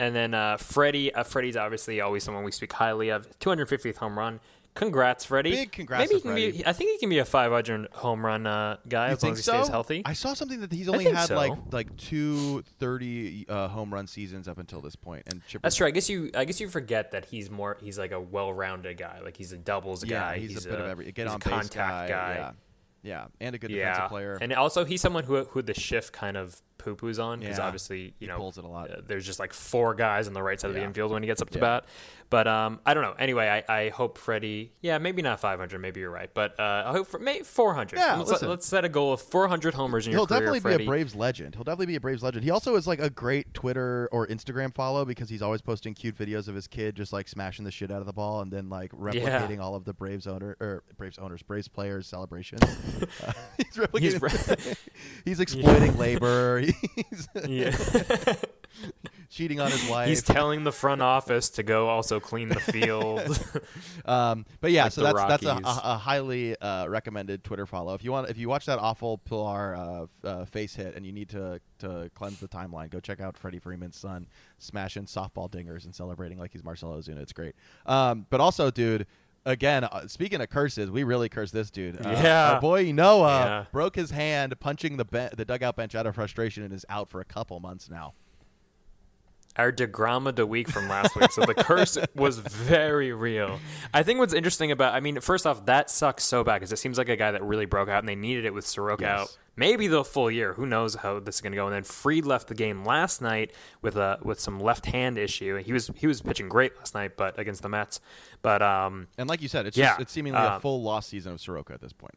and then uh, Freddie. Uh, Freddie's obviously always someone we speak highly of. 250th home run. Congrats, Freddie. Big congrats Maybe he can Freddie. be. I think he can be a 500 home run uh, guy You as long think as he so? stays healthy. I saw something that he's only think had so. like like two 30 uh, home run seasons up until this point, and Chipper. That's true. I guess you. I guess you forget that he's more. He's like a well-rounded guy. Like he's a doubles Yeah, guy. he's, a bit of every get he's a on base contact guy. Yeah, yeah, and a good yeah, defensive player. and also he's someone who who the shift kind of poo poos on because Yeah. obviously you He know pulls it a lot. uh, there's just like four guys on the right side of the infield when he gets up to Yeah. bat. But um, I don't know. Anyway, I, I hope Freddie. Yeah, maybe not 500. Maybe you're right. But uh, I hope for maybe 400. Yeah, let's, listen. let's set a goal of 400 homers in your He'll career, definitely Freddie. be a Braves legend. He'll definitely be a Braves legend. He also is like a great Twitter or Instagram follow because he's always posting cute videos of his kid just like smashing the shit out of the ball and then like replicating all of the Braves owner or Braves owners, Braves players celebrations. uh, (laughs) (laughs) he's replicating. He's (laughs) He's, exploiting labor. He's Yeah. (laughs) cheating on his wife. He's telling the front office to go also clean the field. (laughs) Um, but yeah, Like so that's that's a, a, highly uh, recommended Twitter follow. If you want, if you watch that awful Pillar uh, uh, face hit and you need to to cleanse the timeline, go check out Freddie Freeman's son smashing softball dingers and celebrating like he's Marcelo Ozuna. It's great. Um, but also, dude. Again, uh, speaking of curses, we really cursed this dude. Uh, Yeah. our boy Noah Yeah. broke his hand punching the be- the dugout bench out of frustration and is out for a couple months now. Our Degrama de week from last week. So the curse was very real. I think what's interesting about, I mean, first off, that sucks so bad because it seems like a guy that really broke out and they needed it with Soroka Yes. out. Maybe the full year. Who knows how this is going to go? And then Fried left the game last night with a with some left hand issue. He was he was pitching great last night, but against the Mets. But um, And like you said, it's Yeah, just, it's seemingly a uh, full lost season of Soroka at this point.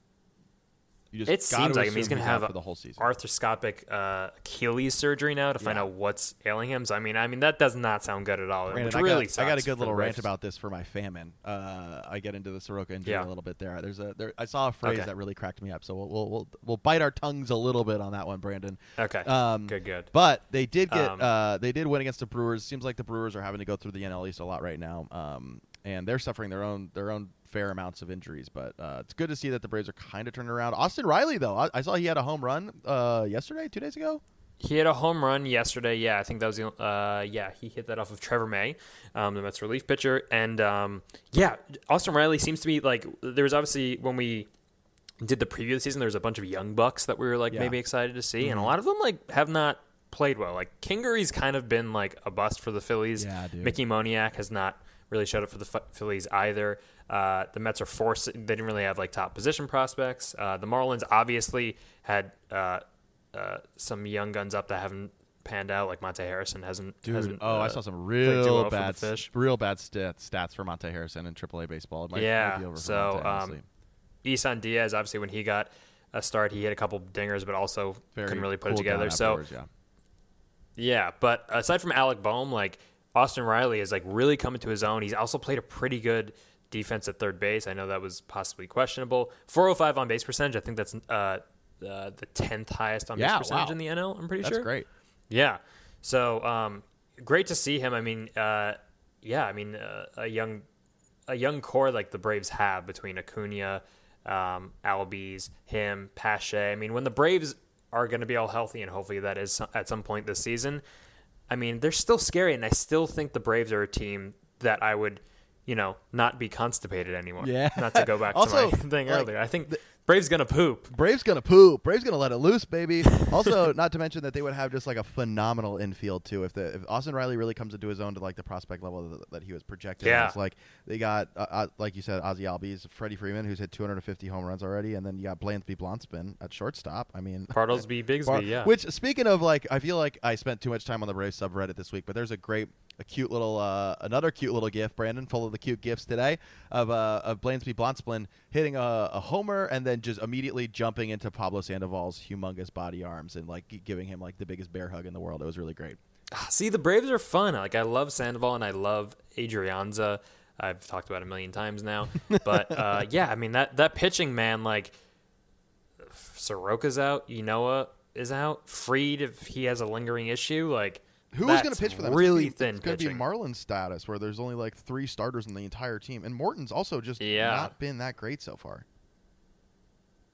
You just it seems like assume he's going to have for the whole season. arthroscopic uh, Achilles surgery now to find Yeah. out what's ailing him. So I mean, I mean that does not sound good at all. Brandon, which I really got, I got a good little rant about this for my famine. Uh, I get into the Soroka injury Yeah. a little bit there. There's a there, I saw a phrase Okay. that really cracked me up, so we'll, we'll we'll we'll bite our tongues a little bit on that one, Brandon. Okay, Um, good, good. But they did get Um, uh, they did win against the Brewers. Seems like the Brewers are having to go through the NL East a lot right now, um, and they're suffering their own their own fair amounts of injuries. But uh, it's good to see that the Braves are kind of turning around. Austin Riley though, I, I saw he had a home run uh, yesterday, two days ago. He had a home run yesterday. Yeah, I think that was the. Uh, yeah, he hit that off of Trevor May, um, the Mets relief pitcher, and um, yeah, Austin Riley seems to be like. There was obviously when we did the preview of the season, there was a bunch of young bucks that we were like Yeah. Mm-hmm. maybe excited to see, and a lot of them like have not played well. Like Kingery's kind of been like a bust for the Phillies. Yeah, dude. Mickey Moniak has not really showed up for the Phillies either. Uh, the Mets are forced; they didn't really have like top position prospects. Uh, the Marlins obviously had uh, uh, some young guns up that haven't panned out, like Monte Harrison hasn't. Dude, hasn't, oh, I uh, saw some real bad, Fish. real bad stats, stats for Monte Harrison in AAA baseball. It might, Yeah, might be over so, Monte, um, Isan Diaz, obviously, when he got a start, he hit a couple dingers, but also Very couldn't really put it together. So yeah. Yeah, but aside from Alec Bohm, like Austin Riley is like really coming to his own. He's also played a pretty good defense at third base. I know that was possibly questionable. 405 on base percentage. I think that's uh, uh, the 10th highest on Yeah, base percentage wow. in the NL. I'm pretty That's sure. great. Yeah. So um, great to see him. I mean, uh, yeah. I mean, uh, a young a young core like the Braves have between Acuna, um, Albies, him, Pache. I mean, when the Braves are going to be all healthy, and hopefully that is at some point this season. I mean, they're still scary, and I still think the Braves are a team that I would, you know, not be constipated anymore. Yeah. Not to go back (laughs) Also, to my (laughs) thing like, earlier. I think Braves gonna poop. Braves gonna poop. Braves gonna let it loose, baby. Also, (laughs) not to mention that they would have just like a phenomenal infield too. If the if Austin Riley really comes into his own to like the prospect level that, that he was projected, Yeah. as, like they got uh, uh, like you said, Ozzy Albies, Freddie Freeman, who's hit 250 home runs already, and then you got Blansby Blonspin at shortstop. I mean, Bartlesby, (laughs) Bigsby, Bar- yeah. Which, speaking of, like, I feel like I spent too much time on the Braves subreddit this week, but there's a great a cute little uh, another cute little gift, Brandon, full of the cute gifts today of uh, of Blainsby Blonsplin hitting a, a homer and then just immediately jumping into Pablo Sandoval's humongous body arms and like giving him like the biggest bear hug in the world. It was really great. Ah, See, the Braves are fun. Like I love Sandoval and I love Adrianza. I've talked about a million times now. (laughs) But uh, yeah, I mean that that pitching man, like Soroka's out, Ynoa is out, Fried if he has a lingering issue, like Who was going to pitch for them? Really it's gonna be, thin It's going to be. Marlins status where there's only like three starters in the entire team, and Morton's also just Yeah. not been that great so far.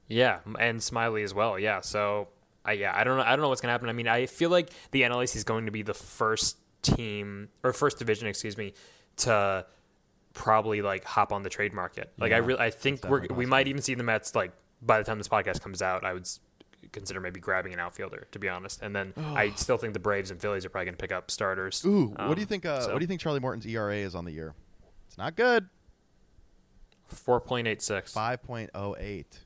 Yeah, and Smiley as well. Yeah, so I yeah, I don't know. I don't know what's gonna happen. I mean, I feel like the NL East is going to be the first team or first division, excuse me, to probably like hop on the trade market. Like I really, I think we're we might even see the Mets like by the time this podcast comes out. I would consider maybe grabbing an outfielder to be honest, and then I still think the Braves and Phillies are probably gonna pick up starters. Ooh, what do you Um, think? Uh, so- What do you think Charlie Morton's ERA is on the year? It's not good. Four point eight six. Five point oh eight.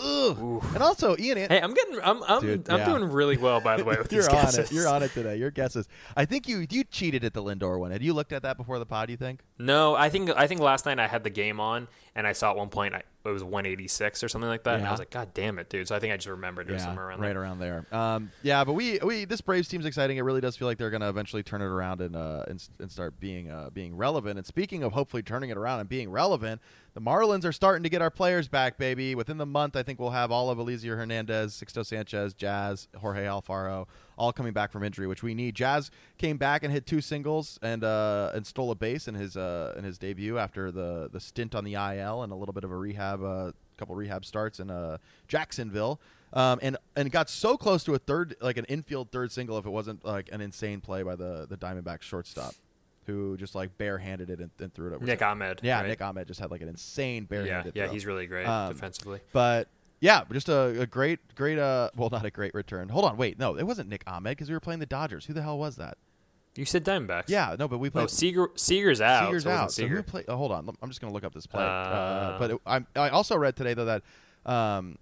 Ugh. And also, Ian. An- Hey, I'm getting, I'm, I'm, Dude, I'm yeah. doing really well by the way with (laughs) You're these on guesses. it. You're on it today. Your guesses. I think you you cheated at the Lindor one. Had you looked at that before the pod? You think? No, I think I think last night I had the game on and I saw at one point I, it was 186 or something like that, and I was like, God damn it, dude! So I think I just remembered it was somewhere around right there. around there. Um, yeah, but we we this Braves team's exciting. It really does feel like they're going to eventually turn it around and uh, and, and start being uh, being relevant. And speaking of hopefully turning it around and being relevant, the Marlins are starting to get our players back, baby. Within the month, I think we'll have all of Elieser Hernandez, Sixto Sanchez, Jazz, Jorge Alfaro, all coming back from injury, which we need. Jazz came back and hit two singles and uh, and stole a base in his uh, in his debut after the the stint on the IL and a little bit of a rehab, uh, couple rehab starts in uh, Jacksonville. Um, and and got so close to a third, like an infield third single, if it wasn't like an insane play by the the Diamondback shortstop, who just like barehanded it and, and threw it over. Nick. Ahmed. Yeah, right? Nick Ahmed just had like an insane Yeah, barehanded. yeah, throw. he's really great Um, defensively. But yeah, just a, a great, great. Uh, well, not a great return. Hold on, wait, no, it wasn't Nick Ahmed because we were playing the Dodgers. Who the hell was that? You said Diamondbacks. Yeah, no, but we Oh, played. Seager, Seager's out. Seager's so out. So Seager. who played? Oh, hold on, I'm just gonna look up this play. Uh, Uh, but it, I'm, I also read today though that um,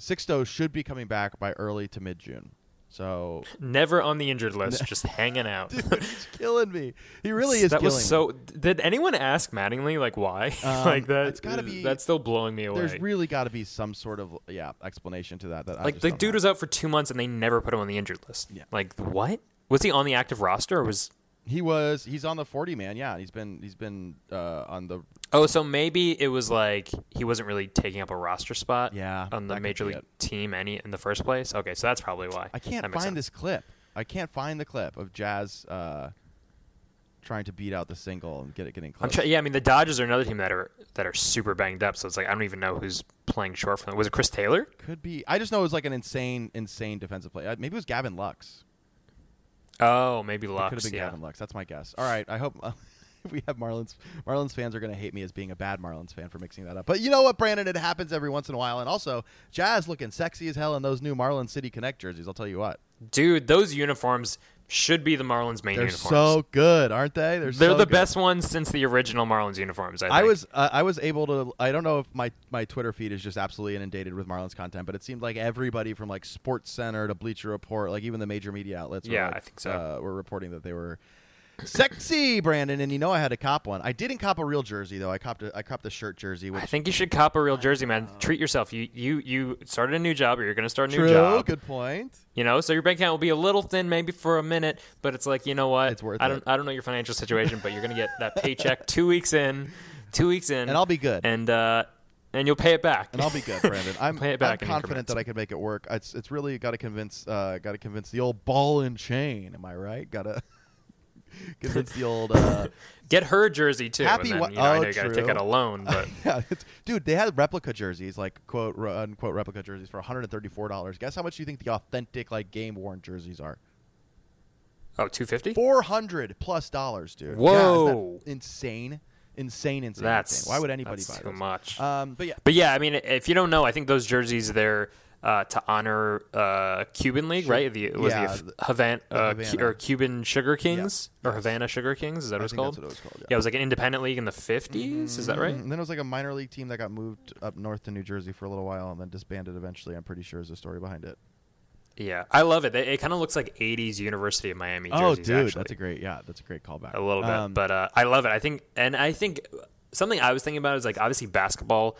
Sixto should be coming back by early to mid June. So Never on the injured list, just hanging (laughs) out. dude, it's killing me. He really is that killing was me. so. Did anyone ask Mattingly like why? (laughs) Um, like that? it's gotta be- That's still blowing me away. There's really got to be some sort of yeah explanation to that. That like the dude know. was out for two months and they never put him on the injured list. Yeah. Like what? Was he on the active roster or was? He was. He's on the 40 man. Yeah, he's been. He's been uh, on the. Oh, so maybe it was like he wasn't really taking up a roster spot. Yeah, on the major league it. team any in the first place. Okay, so that's probably why. I can't find sense. this clip. I can't find the clip of Jazz uh, trying to beat out the single and get it getting I'm close. try- yeah, I mean the Dodgers are another team that are that are super banged up. So it's like I don't even know who's playing short for them. Was it Chris Taylor? Could be. I just know it was like an insane, insane defensive play. Uh, maybe it was Gavin Lux. Oh, maybe It Lux. could have been yeah. Gavin Lux. That's my guess. All right. I hope uh, (laughs) we have Marlins. Marlins fans are going to hate me as being a bad Marlins fan for mixing that up. But you know what, Brandon? It happens every once in a while. And also, Jazz looking sexy as hell in those new Marlins City Connect jerseys. I'll tell you what. Dude, those uniforms should be the Marlins' main They're uniforms. so good, aren't they? They're, They're so the good. best ones since the original Marlins uniforms. I, I was uh, I was able to I don't know if my my Twitter feed is just absolutely inundated with Marlins content, but it seemed like everybody from like Sports Center to Bleacher Report, like even the major media outlets, were, Yeah, like, I think so. Uh, were reporting that they were sexy, Brandon. And you know I had to cop one. I didn't cop a real jersey though. I copped a, I copped a shirt jersey. Which I think you should cop a real jersey, man. Treat yourself. You you you started a new job, or you're going to start a new true. job. Good point. You know, so your bank account will be a little thin, maybe for a minute, but it's like you know what? It's worth I don't it. I don't know your financial situation, but you're going to get that paycheck two weeks in, two weeks in, And I'll be good. and uh, and you'll pay it back. and I'll be good, Brandon. (laughs) I'm, I'm confident that I can make it work. It's it's really got to convince uh, got to convince the old ball and chain. Am I right? Got to (laughs) convince the old. Uh, (laughs) Get her jersey too. Happy and then, you know, I oh, know you got to take out a loan, but (laughs) yeah, dude, they had replica jerseys, like quote unquote replica jerseys for 134 dollars. Guess how much do you think the authentic like game worn jerseys are? oh, 250? 400 plus dollars, dude. Whoa. isn't insane, insane, insane. That's insane. Why would anybody that's buy too those? much. Um, but yeah, But yeah, I mean, if you don't know, I think those jerseys they're uh, to honor uh, Cuban League, right? The it was Yeah, the Havana, uh, Cu- or Cuban Sugar Kings or. Havana Sugar Kings. Is that what it's called? that's what it was called. yeah, it was like an independent league in the fifties. Is that right? Mm, And then it was like a minor league team that got moved up north to New Jersey for a little while and then disbanded eventually. I'm pretty sure is the story behind it. Yeah, I love it. It, it kind of looks like '80s University of Miami. Oh, dude, actually. that's a great. Yeah, that's a great callback. a little bit, Um, but uh, I love it. I think, and I think something I was thinking about is like obviously basketball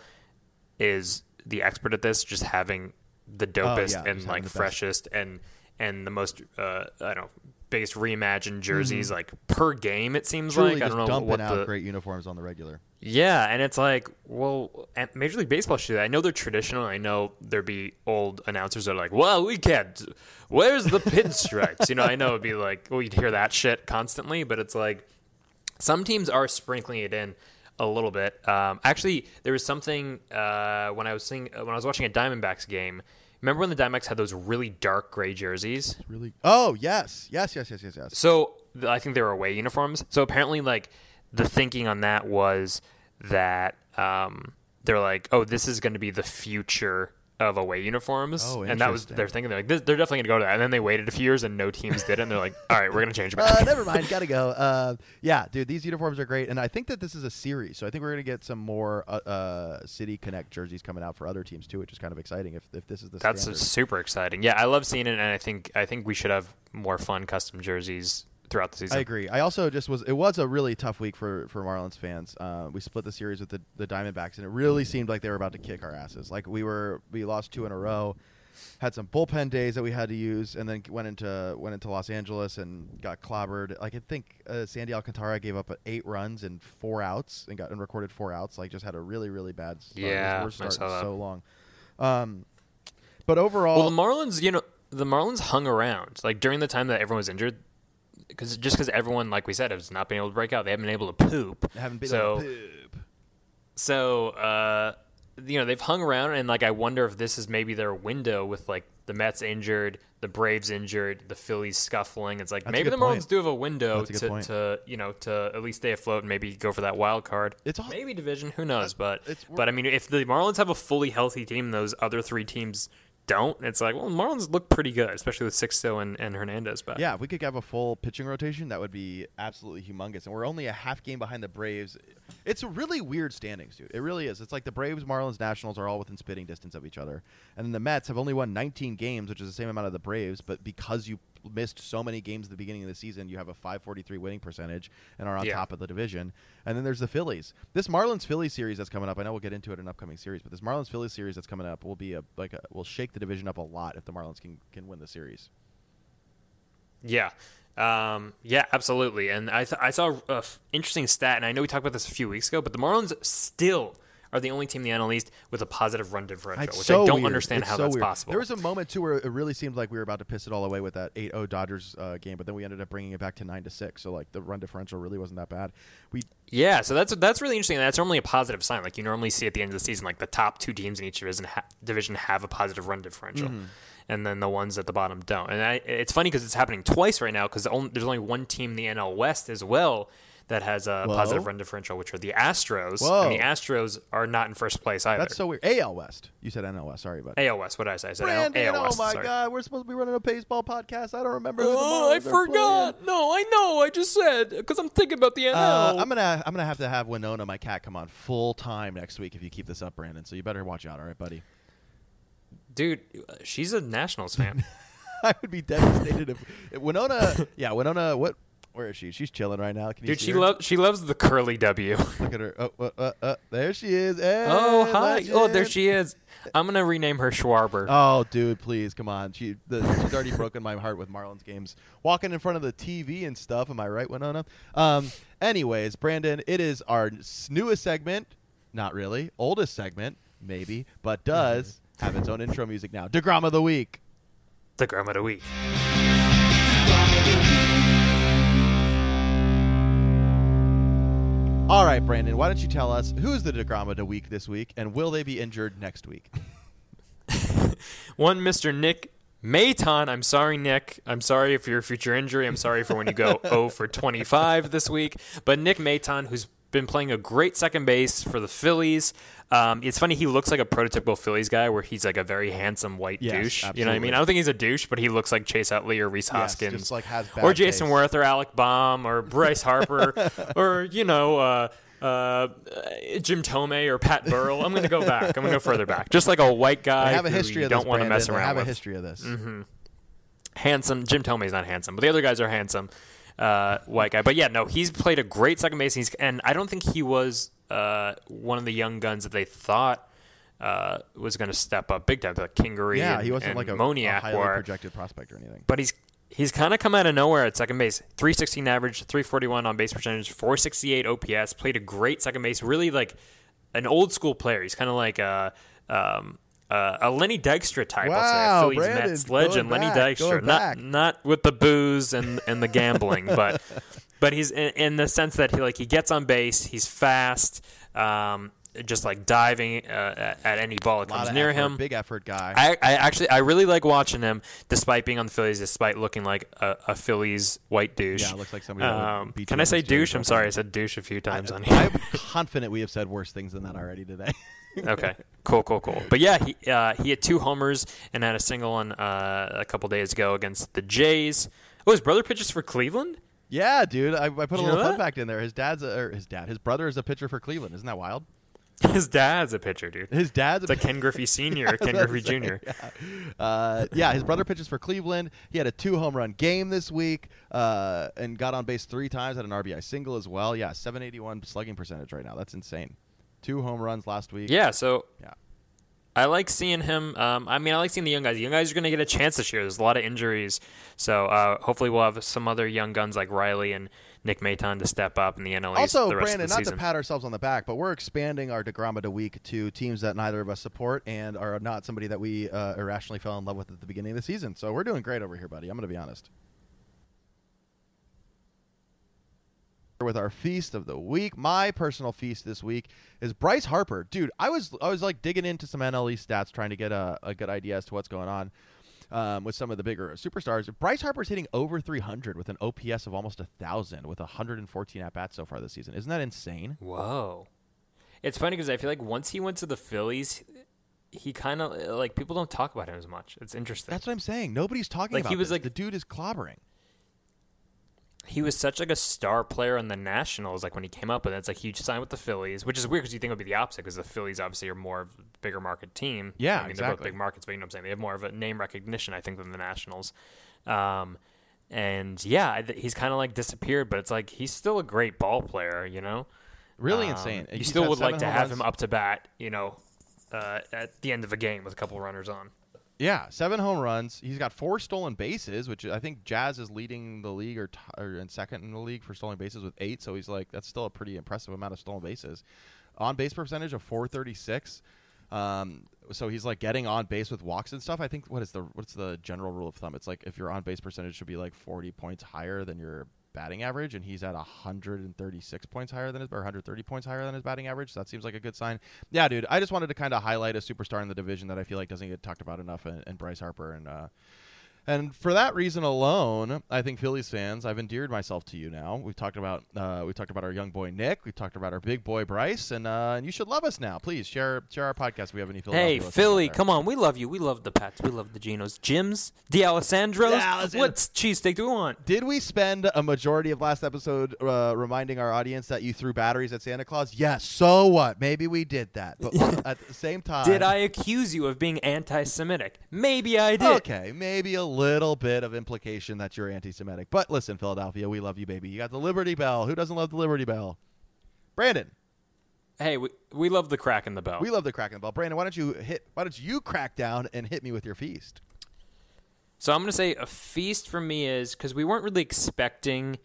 is the expert at this, just having the dopest Oh, yeah, and like freshest and and the most uh, I don't know biggest reimagined jerseys Mm-hmm. like per game. It seems truly like I don't know dumping what out the great uniforms on the regular. yeah, and it's like, well, Major League Baseball should. I know they're traditional. I know there'd be old announcers that are like, well, we can't. Where's the pinstripes? you know, I know it'd be like, well, you'd hear that shit constantly, but it's like some teams are sprinkling it in a little bit. Um, actually, there was something uh, when I was seeing when I was watching a Diamondbacks game. Remember when the Diamondbacks had those really dark gray jerseys? Really? Oh yes, yes, yes, yes, yes, yes. So I think they were away uniforms. So apparently, like the thinking on that was that um, they're like, oh, this is going to be the future of away uniforms, Oh, and that was their thinking. They're like, this, they're definitely going to go to that. And then they waited a few years, and no teams did it. And they're like, all right, we're going to change. Uh, never mind, gotta go. Uh, yeah, dude, these uniforms are great, and I think that this is a series, so I think we're gonna get some more uh, uh, City Connect jerseys coming out for other teams too, which is kind of exciting. If, if this is the That's super exciting. Yeah, I love seeing it, and I think I think we should have more fun custom jerseys throughout the season. I agree. I also just was. It was a really tough week for for Marlins fans. Uh, we split the series with the the Diamondbacks, and it really seemed like they were about to kick our asses. Like we were, we lost two in a row. Had some bullpen days that we had to use, and then went into went into Los Angeles and got clobbered. Like I think uh, Sandy Alcantara gave up eight runs and four outs, and got and recorded four outs. Like just had a really really bad start. Yeah, worst start saw in that. so long. Um, but overall, Well, the Marlins, you know, the Marlins hung around like during the time that everyone was injured, because just because everyone, like we said, has not been able to break out, they haven't been able to poop. They haven't been so able to poop. so uh, you know they've hung around, and like I wonder if this is maybe their window with like the Mets injured, the Braves injured, the Phillies scuffling. It's like That's maybe the Marlins point. do have a window a to, to you know to at least stay afloat and maybe go for that wild card. It's all- maybe division, who knows? But but I mean, if the Marlins have a fully healthy team, those other three teams don't. It's like well, Marlins look pretty good, especially with Sixto and, and Hernandez back. Yeah, if we could have a full pitching rotation, that would be absolutely humongous. And we're only a half game behind the Braves. It's a really weird standings, dude. It really is. It's like the Braves, Marlins, Nationals are all within spitting distance of each other, and then the Mets have only won 19 games, which is the same amount of the Braves. But because you missed so many games at the beginning of the season, you have a 543 winning percentage and are on Yeah. top of the division. And then there's the Phillies. This Marlins Phillies series that's coming up. I know we'll get into it in an upcoming series, but this Marlins Phillies series that's coming up will be a like a, will shake the division up a lot if the Marlins can can win the series. Yeah. Um, yeah, absolutely. And I, th- I saw a f- interesting stat, and I know we talked about this a few weeks ago, but the Marlins still are the only team in the NL East with a positive run differential, It's which so I don't weird. understand It's how so that's weird. possible. There was a moment too where it really seemed like we were about to piss it all away with that 8-0 Dodgers uh, game, but then we ended up bringing it back to nine to six. So like the run differential really wasn't that bad. We yeah, so that's that's really interesting. That's normally a positive sign. Like you normally see at the end of the season, like the top two teams in each division ha- division have a positive run differential, Mm-hmm. and then the ones at the bottom don't. And I, it's funny because it's happening twice right now because there's only one team in the NL West as well that has a Whoa. positive run differential, which are the Astros. Whoa. And the Astros are not in first place either. that's so weird. AL West. You said NL West. Sorry, but AL West. What did I say? I said Brandon, AL West. oh my sorry. God, we're supposed to be running a baseball podcast. I don't remember. Who the Oh, I Marlins are forgot. No, I know. I just said because I'm thinking about the NL. Uh, I'm gonna I'm gonna have to have Winona, my cat, come on full time next week if you keep this up, Brandon. So you better watch out, all right, buddy. Dude, she's a Nationals fan. (laughs) I would be devastated if, if Winona. (laughs) Yeah, Winona. What? Where is she? She's chilling right now. Can you Dude, see she loves she loves the curly W. (laughs) Look at her. Oh, uh, uh, uh, there she is. Hey, oh, hi. Oh, there she is. I'm gonna rename her Schwarber. Oh, dude, please come on. She the, she's already broken my heart with Marlins games. Walking in front of the TV and stuff. Am I right, Winona? Um. Anyways, Brandon, it is our newest segment. Not really. Oldest segment, maybe, but does have its own intro music now. Degrom of the week. the Grandma of the Week. All right, Brandon. Why don't you tell us who's the the week this week, and will they be injured next week? (laughs) One Mr. Nick Maton. I'm sorry, Nick. I'm sorry for your future injury. I'm sorry for when you go 0 (laughs) for 25 this week. But Nick Maton, who's been playing a great second base for the Phillies. Um, it's funny, he looks like a prototypical Phillies guy where he's like a very handsome white Yes, douche. You know what I mean? I don't think he's a douche, but he looks like Chase Utley or Reese Yes, Hoskins. just, like, or Jason taste. Werth or Alec Bohm or Bryce Harper (laughs) or, you know, uh, uh, Jim Thome or Pat Burrell. I'm going to go back. I'm going to go further back. Just like a white guy I have a history of don't want to mess around I have with. a history of this. handsome. Jim Thome's not handsome, but the other guys are handsome. Uh, white guy, but yeah, no, he's played a great second base. He's, and I don't think he was uh, one of the young guns that they thought uh, was going to step up big time, like Kingery. Yeah, and, he wasn't like a, a Moniak, highly or- projected prospect or anything. but he's he's kind of come out of nowhere at second base. 316 average, 341 on base percentage, 468 OPS. Played a great second base. Really like an old school player. He's kind of like a um, uh, a Lenny Dykstra type. I'll say. Wow, A Phillies Brandon, Mets legend, going Lenny back, Dykstra. Not back. not with the booze and and the gambling, (laughs) but but he's in, in the sense that he like he gets on base. He's fast. Um, just like diving uh, at, at any ball that comes near effort, him. big effort guy. I, I actually I really like watching him, despite being on the Phillies, despite looking like a, a Phillies white douche. Yeah, looks like somebody Um, can I say douche? I'm sorry, I said douche a few times on here. I'm (laughs) confident we have said worse things than that already today. (laughs) okay, cool, cool, cool. But yeah, he uh, he had two homers and had a single on uh, a couple days ago against the Jays. Oh, his brother pitches for Cleveland. yeah, dude. I, I put a little fun fact in there. His dad's a, or his dad, his brother is a pitcher for Cleveland. Isn't that wild? (laughs) His dad's a pitcher, dude. His dad's It's a like Ken Griffey (laughs) Senior, Ken Griffey Junior. Uh, yeah, his brother pitches for Cleveland. He had a two home run game this week uh, and got on base three times. Had an RBI single as well. Yeah, 781 slugging percentage right now. That's insane. Two home runs last week. Yeah, so Yeah. I like seeing him. Um, I mean, I like seeing the young guys. The young guys are going to get a chance this year. There's a lot of injuries, so uh, hopefully we'll have some other young guns like Riley and Nick Maton to step up in the NL East Also, Brandon, not season. to pat ourselves on the back, but we're expanding our Degramma week to teams that neither of us support and are not somebody that we uh, irrationally fell in love with at the beginning of the season. So we're doing great over here, buddy. I'm going to be honest. With our feast of the week, my personal feast this week is Bryce Harper. Dude, I was I was like digging into some NLE stats, trying to get a, a good idea as to what's going on um, with some of the bigger superstars. Bryce Harper's hitting over 300 with an OPS of almost a thousand with 114 at bats so far this season. Isn't that insane? Whoa, it's funny because I feel like once he went to the Phillies, he kind of like people don't talk about him as much. It's interesting. That's what I'm saying. Nobody's talking Like, about he was this. like- the dude is clobbering. He was such like a star player in the Nationals. Like when he came up, and it's like huge sign with the Phillies, which is weird because you think it would be the opposite because the Phillies obviously are more of a bigger market team. Yeah, I mean they're both exactly. big markets, but you know what I'm saying they have more of a name recognition, I think, than the Nationals. Um, and yeah, he's kind of like disappeared, but it's like he's still a great ball player, you know. Really Um, insane. You still would like to have runs. him up to bat, you know, uh, at the end of a game with a couple runners on. Yeah, seven home runs. He's got four stolen bases, which I think Jazz is leading the league or, t- or in second in the league for stolen bases with eight. So he's like that's still a pretty impressive amount of stolen bases. On base percentage of 436. Um, so he's like getting on base with walks and stuff. I think what is the what's the general rule of thumb? It's like if your on base percentage should be like 40 points higher than your batting average, and he's at 136 points higher than his or 130 points higher than his batting average. So that seems like a good sign. Yeah, dude. I just wanted to kind of highlight a superstar in the division that I feel like doesn't get talked about enough, and, and Bryce Harper, and uh, and for that reason alone, I think Phillies fans, I've endeared myself to you now. We've talked about uh, we talked about our young boy Nick. We've talked about our big boy Bryce, and uh, and you should love us now. Please share share our podcast. If we have any Philly. Hey, Philly, come on. We love you. We love the Pats. We love the Genos. Jims, the Alessandros. Alessandro- What cheesesteak do we want? Did we spend a majority of last episode uh, reminding our audience that you threw batteries at Santa Claus? Yes. So what? Maybe we did that, but (laughs) at the same time, Did I accuse you of being anti Semitic? Maybe I did. Okay, maybe a little bit of implication that you're anti-Semitic, but listen, Philadelphia, we love you, baby. You got the Liberty Bell. Who doesn't love the Liberty Bell? Brandon, Hey, we, we love the crack in the bell. we love the crack in the Bell. Brandon, why don't you hit? Why don't you crack down and hit me with your feast? So I'm going to say a feast for me is because we weren't really expecting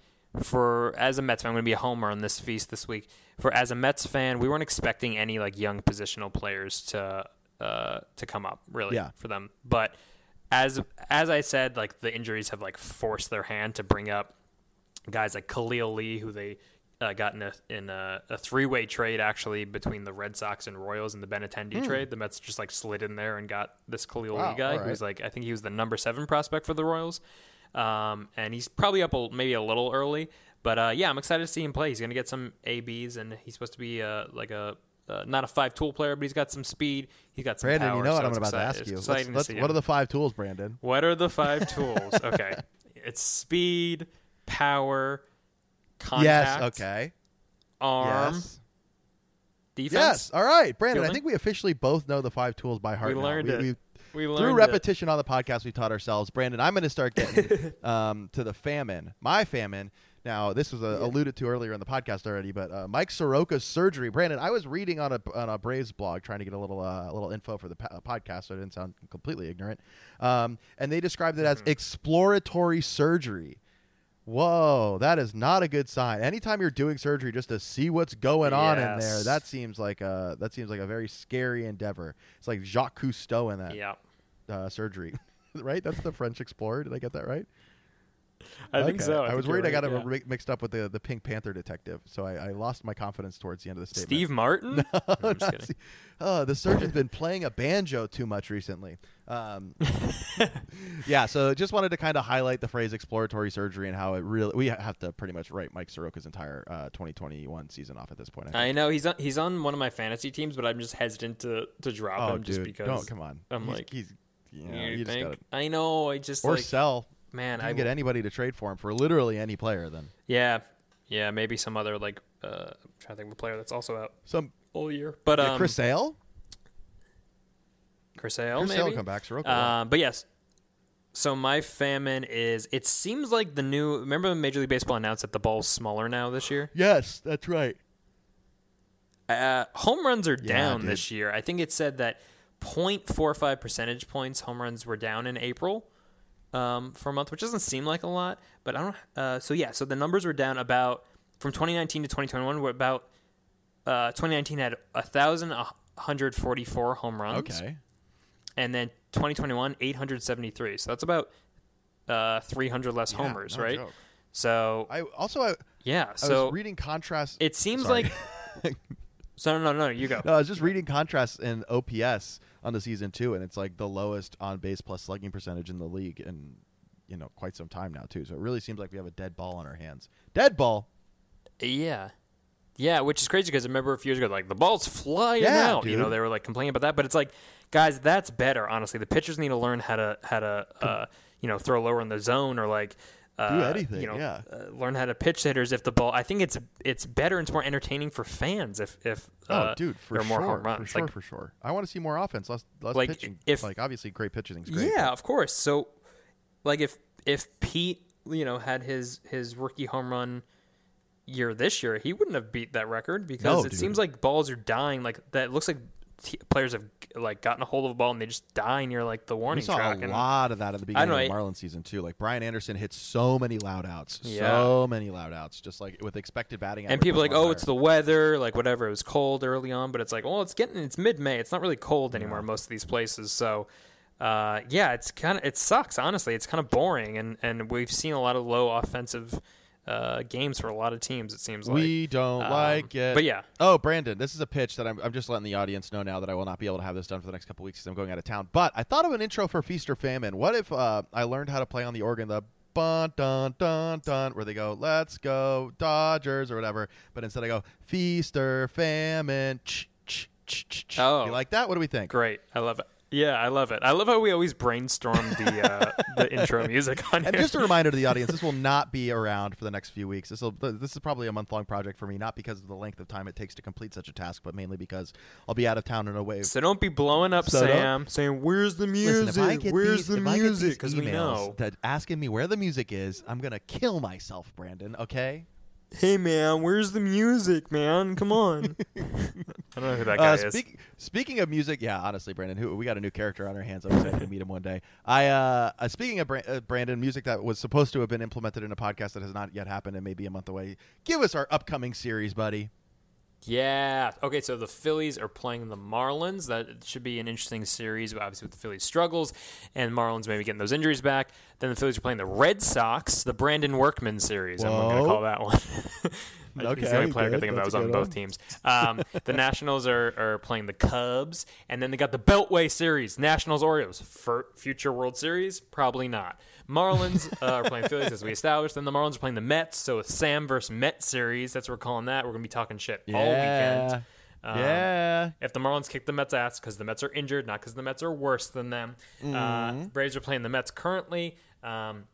for as a Mets fan, I'm going to be a homer on this feast this week. For as a Mets fan, we weren't expecting any like young positional players to uh, to come up really Yeah. for them. But as as I said, like the injuries have like forced their hand to bring up guys like Khalil Lee, who they uh, got in a in a, a three way trade actually between the Red Sox and Royals in the Benintendi trade. The Mets just like slid in there and got this Khalil Wow, Lee guy, right. was like I think he was the number seven prospect for the Royals, um, and he's probably up a, maybe a little early. But uh, yeah, I'm excited to see him play. He's going to get some ABs, and he's supposed to be uh, like a uh, not a five tool player, but he's got some speed. He's got some Brandon, power. you know what I'm about to ask you. Let's- let's- see what him. are the five tools, Brandon? What are the five (laughs) tools? Okay. It's speed, power, contact, Yes. Okay. arm, Yes. defense. Yes. All right, Brandon. I think we officially both know the five tools by heart. We now. learned it. We, We learned through it. repetition on the podcast we taught ourselves. Brandon, I'm going to start getting (laughs) um, to the famine. My famine. Now, this was uh, alluded to earlier in the podcast already, but uh, Mike Soroka's surgery. Brandon, I was reading on a on a Braves blog trying to get a little uh, a little info for the pa- podcast, so I didn't sound completely ignorant. Um, and they described it as Mm-hmm. exploratory surgery. Whoa, that is not a good sign. Anytime you're doing surgery just to see what's going on in there, that seems like a that seems like a very scary endeavor. It's like Jacques Cousteau in that Yeah. uh, surgery, (laughs) right? That's the French explorer. Did I get that right? I think Okay. so. I, was think you're worried I got right, it mixed up with the the Pink Panther detective, so I, I lost my confidence towards the end of the statement. Steve Martin? (laughs) No, I'm just kidding. Steve- (laughs) Oh, the surgeon's been playing a banjo too much recently. Um, (laughs) yeah, so just wanted to kind of highlight the phrase exploratory surgery and how it really we have to pretty much write Mike Soroka's entire uh, 2021 season off at this point. I. I know he's on, he's on one of my fantasy teams, but I'm just hesitant to, to drop oh, him just because. don't come on. I'm He's- like, he's you, know, you you just think? gotta I know. I just or like, sell. Man. I can get anybody to trade for him for literally any player. Then yeah, yeah. Maybe some other like uh, I'm trying to think of a player that's also out some all year. But yeah, um, Chris Sale. Chris Sale, Chris Sale come back. Soroka. Uh, but yes. So my famine is. It seems like the new. Remember, when Major League Baseball announced that the ball's smaller now this year. yes, that's right. Uh, home runs are Yeah, down dude. this year. I think it said that 0.45 percentage points home runs were down in April um, for a month, which doesn't seem like a lot, but I don't. Uh, so yeah, so the numbers were down about from 2019 to 2021. Were about uh, 2019 had 1,144 home runs, Okay. and then 2021 873. So that's about uh, 300 less Yeah, homers, no right? joke. So I also I, yeah, so was reading contrast. it seems Sorry. like. (laughs) So no, no, no, you go. no, I was just reading contrast in OPS on the season two, and it's like the lowest on base plus slugging percentage in the league and you know quite some time now too. So it really seems like we have a dead ball on our hands. Dead ball. Yeah. Yeah, which is crazy because I remember a few years ago, like the ball's flying Yeah, out. You know, they were like complaining about that, but it's like, guys, that's better. Honestly, the pitchers need to learn how to how to uh, you know throw lower in the zone or like uh, Do anything, You know, yeah. uh, learn how to pitch hitters if the ball. I think it's it's better and it's more entertaining for fans if if uh, oh, dude, for there are more sure, home runs. for sure, Like, for sure. I want to see more offense, less less Like, pitching. if- like obviously, great pitching is great. Yeah, of course. So, like if if Pete, you know, had his his rookie home run year this year, he wouldn't have beat that record because No, it dude. seems like balls are dying. Like that looks like t- players have like gotten a hold of a ball and they just die near like the We warning saw track. a and lot of that at the beginning know, of the Marlins season too. Like Brian Anderson hit so many loud outs, Yeah. so many loud outs, just like with expected batting. and people are like, oh, higher. it's the weather, like whatever. It was cold early on, but it's like, well, it's getting it's mid May. It's not really cold anymore in most of these places. So, uh, yeah, it's kind of it sucks. Honestly, it's kind of boring, and and we've seen a lot of low offensive uh, games for a lot of teams. It seems like we don't Um, like it. but yeah. Oh, Brandon, this is a pitch that I'm, I'm just letting the audience know now that I will not be able to have this done for the next couple weeks because I'm going out of town. But I thought of an intro for Feast or Famine. What if uh, I learned how to play on the organ the bun dun dun dun where they go let's go Dodgers or whatever, but instead I go Feast or Famine. Ch, ch, ch. Oh. you like that? What do we think? Great. I love it. Yeah, I love it. I love how we always brainstorm the uh, the intro (laughs) music on And here. just a reminder to the audience: this will (laughs) not be around for the next few weeks. This will this is probably a month long project for me, not because of the length of time it takes to complete such a task, but mainly because I'll be out of town and away. so don't be blowing up So Sam saying, "Where's the music? Listen, Where's these, the if I get music?" Because we know. that asking me where the music is, I'm gonna kill myself, Brandon. Okay. Hey man, where's the music, man? Come on. (laughs) I don't know who that guy Uh, is. speak, speaking of music, yeah, honestly, Brandon, who, we got a new character on our hands. I'm excited to meet him one day. I uh, uh, speaking of Bra- uh, Brandon, music that was supposed to have been implemented in a podcast that has not yet happened and may be a month away. Give us our upcoming series, buddy. Yeah. Okay, so the Phillies are playing the Marlins. That should be an interesting series, obviously, with the Phillies' struggles and Marlins maybe getting those injuries back. Then the Phillies are playing the Red Sox, the Brandon Workman series. I'm going to call that one. (laughs) He's the only player I good. could think of that was on both one. teams. Um, the (laughs) Nationals are, are playing the Cubs, and then they got the Beltway series, Nationals Orioles. For future World Series, probably not. Marlins uh, are playing Phillies, as we established. Then the Marlins are playing the Mets, so a Sam versus Met series. That's what we're calling that. We're going to be talking shit all weekend. Um, yeah. If the Marlins kick the Mets' ass because the Mets are injured, not because the Mets are worse than them. Uh, Braves are playing the Mets currently. Um,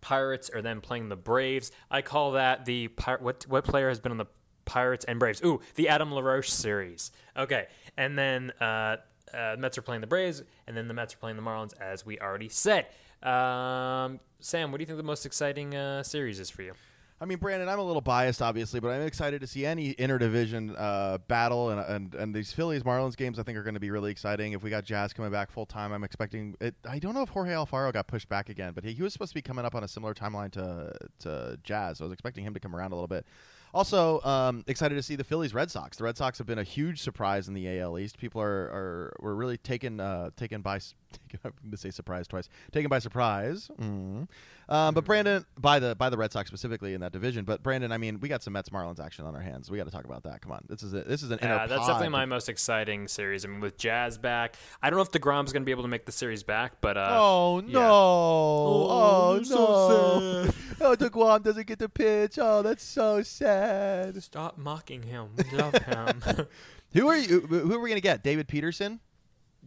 Pirates are then playing the Braves. I call that the Pir- what what player has been on the Pirates and Braves? Ooh, the Adam LaRoche series. Okay, and then uh, uh, Mets are playing the Braves, and then the Mets are playing the Marlins, as we already said. Um, Sam, what do you think the most exciting uh, series is for you? I mean, Brandon, I'm a little biased, obviously, but I'm excited to see any interdivision uh, battle, and, and and these Phillies Marlins games I think are going to be really exciting. If we got Jazz coming back full time, I'm expecting it. I don't know if Jorge Alfaro got pushed back again, but he, he was supposed to be coming up on a similar timeline to to Jazz. So I was expecting him to come around a little bit. Also, um, excited to see the Phillies Red Sox. The Red Sox have been a huge surprise in the AL East. People are are were really taken uh, taken by taken, I'm going to say surprise twice. Taken by surprise. Mm. Um, but Brandon, by the by the Red Sox specifically in that division. But Brandon, I mean, we got some Mets Marlins action on our hands. We got to talk about that. Come on, this is a, this is an Yeah, that's pod. definitely my most exciting series. I mean, with Jazz back, I don't know if Degrom's going to be able to make the series back, but uh, Oh no! yeah. Oh, I'm no! so sad. (laughs) oh, DeGrom doesn't get the pitch. Oh, that's so sad. stop mocking him. We love him. (laughs) Who are you? Who are we gonna get? David Peterson?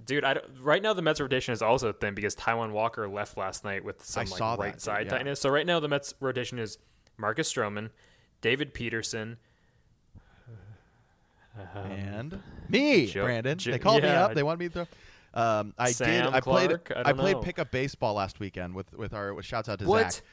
Dude, I right now the Mets rotation is also thin because Taijuan Walker left last night with some I like that, right side yeah. tightness. So right now the Mets rotation is Marcus Stroman, David Peterson, and me, Joe- Brandon. Jo- they called me up. They wanted me to. Throw. Um, I did. Sam I played. Clark? I played know. pickup baseball last weekend with with our. With shouts out to What? Zach.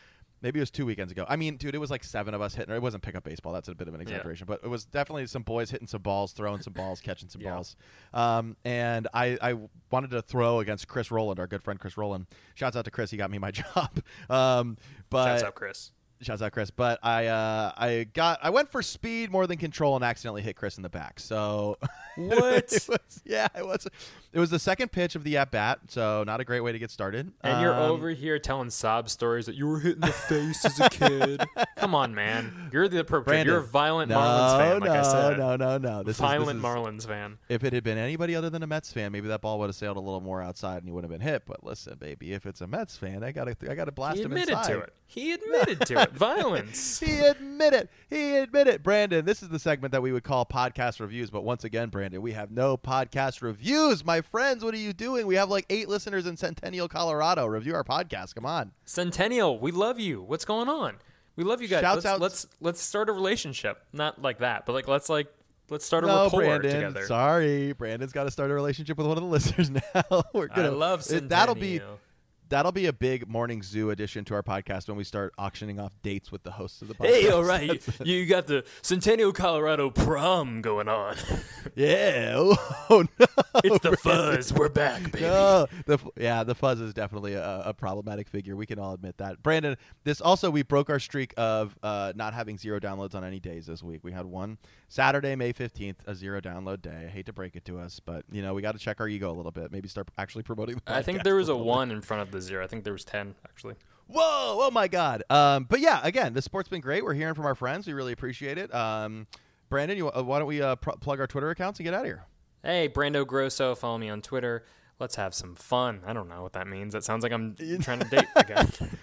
Maybe it was two weekends ago. I mean, dude, it was like seven of us hitting. It wasn't pickup baseball. That's a bit of an exaggeration, but it was definitely some boys hitting some balls, throwing some balls, catching some (laughs) Yeah. balls. Um, and I, I wanted to throw against Chris Rowland, our good friend Chris Rowland. Shouts out to Chris. He got me my (laughs) job. Um, but Shouts out Chris. Shouts out Chris. But I uh, I got I went for speed more than control and accidentally hit Chris in the back. So (laughs) What? it was, yeah, it was it was the second pitch of the at bat, so not a great way to get started. And you're Um, over here telling sob stories that you were hit in the face as a kid. (laughs) Come on, man. You're the. Brandon, You're a violent no, Marlins fan, like no, I said. No, no, no. This violent is, this is, Marlins fan. If it had been anybody other than a Mets fan, maybe that ball would have sailed a little more outside and he would have been hit. But listen, baby, if it's a Mets fan, I gotta I gotta blast He him admitted inside. to it. He admitted to it. Violence. (laughs) He admitted. He admitted. Brandon, this is the segment that we would call podcast reviews. But once again, Brandon, we have no podcast reviews. My friends, what are you doing? We have like eight listeners in Centennial, Colorado. Review our podcast. Come on. Centennial, we love you. What's going on? We love you guys. Shouts let's, out- let's let's start a relationship. Not like that, but like let's like let's start a no, rapport Brandon. together. Sorry, Brandon's got to start a relationship with one of the (laughs) listeners now. (laughs) We're gonna. love it- Centennial. that'll be that'll be a big morning zoo addition to our podcast when we start auctioning off dates with the hosts of the podcast. Hey, all right, (laughs) you, you got the Centennial, Colorado prom going on. (laughs) yeah. Oh (laughs) no. It's the fuzz. We're back, baby. No, the yeah, the fuzz is definitely a, a problematic figure. We can all admit that. Brandon, this also we broke our streak of uh, not having zero downloads on any days this week. We had one Saturday, May fifteenth, a zero download day. I hate to break it to us, but you know we got to check our ego a little bit. Maybe start actually promoting. The I think there was a bit. one in front of the zero. I think there was ten actually. Whoa! Oh my God! Um, but yeah, again, the sport's been great. We're hearing from our friends. We really appreciate it. Um, Brandon, you, uh, why don't we uh, pr- plug our Twitter accounts and get out of here? Hey, Brando Grosso, follow me on Twitter. Let's have some fun. I don't know what that means. That sounds like I'm (laughs) trying to date again. (laughs)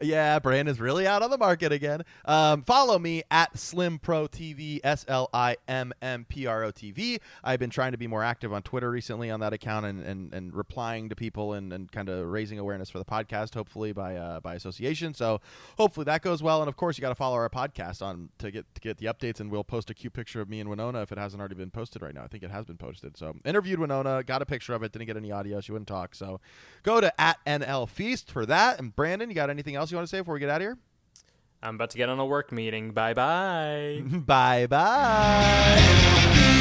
Yeah, Brandon's really out on the market again. Um, follow me at Slim Pro TV, S L I M M P R O TV. I've been trying to be more active on Twitter recently on that account and, and, and replying to people and, and kind of raising awareness for the podcast, hopefully by uh, by association. So hopefully that goes well. And of course, you got to follow our podcast on to get to get the updates. And we'll post a cute picture of me and Winona if it hasn't already been posted right now. I think it has been posted. So interviewed Winona, got a picture of it, didn't get any audio. She wouldn't talk. So go to at NL Feast for that. And Brandon, you got anything else you want to say before we get out of here? I'm about to get on a work meeting. Bye bye. bye bye.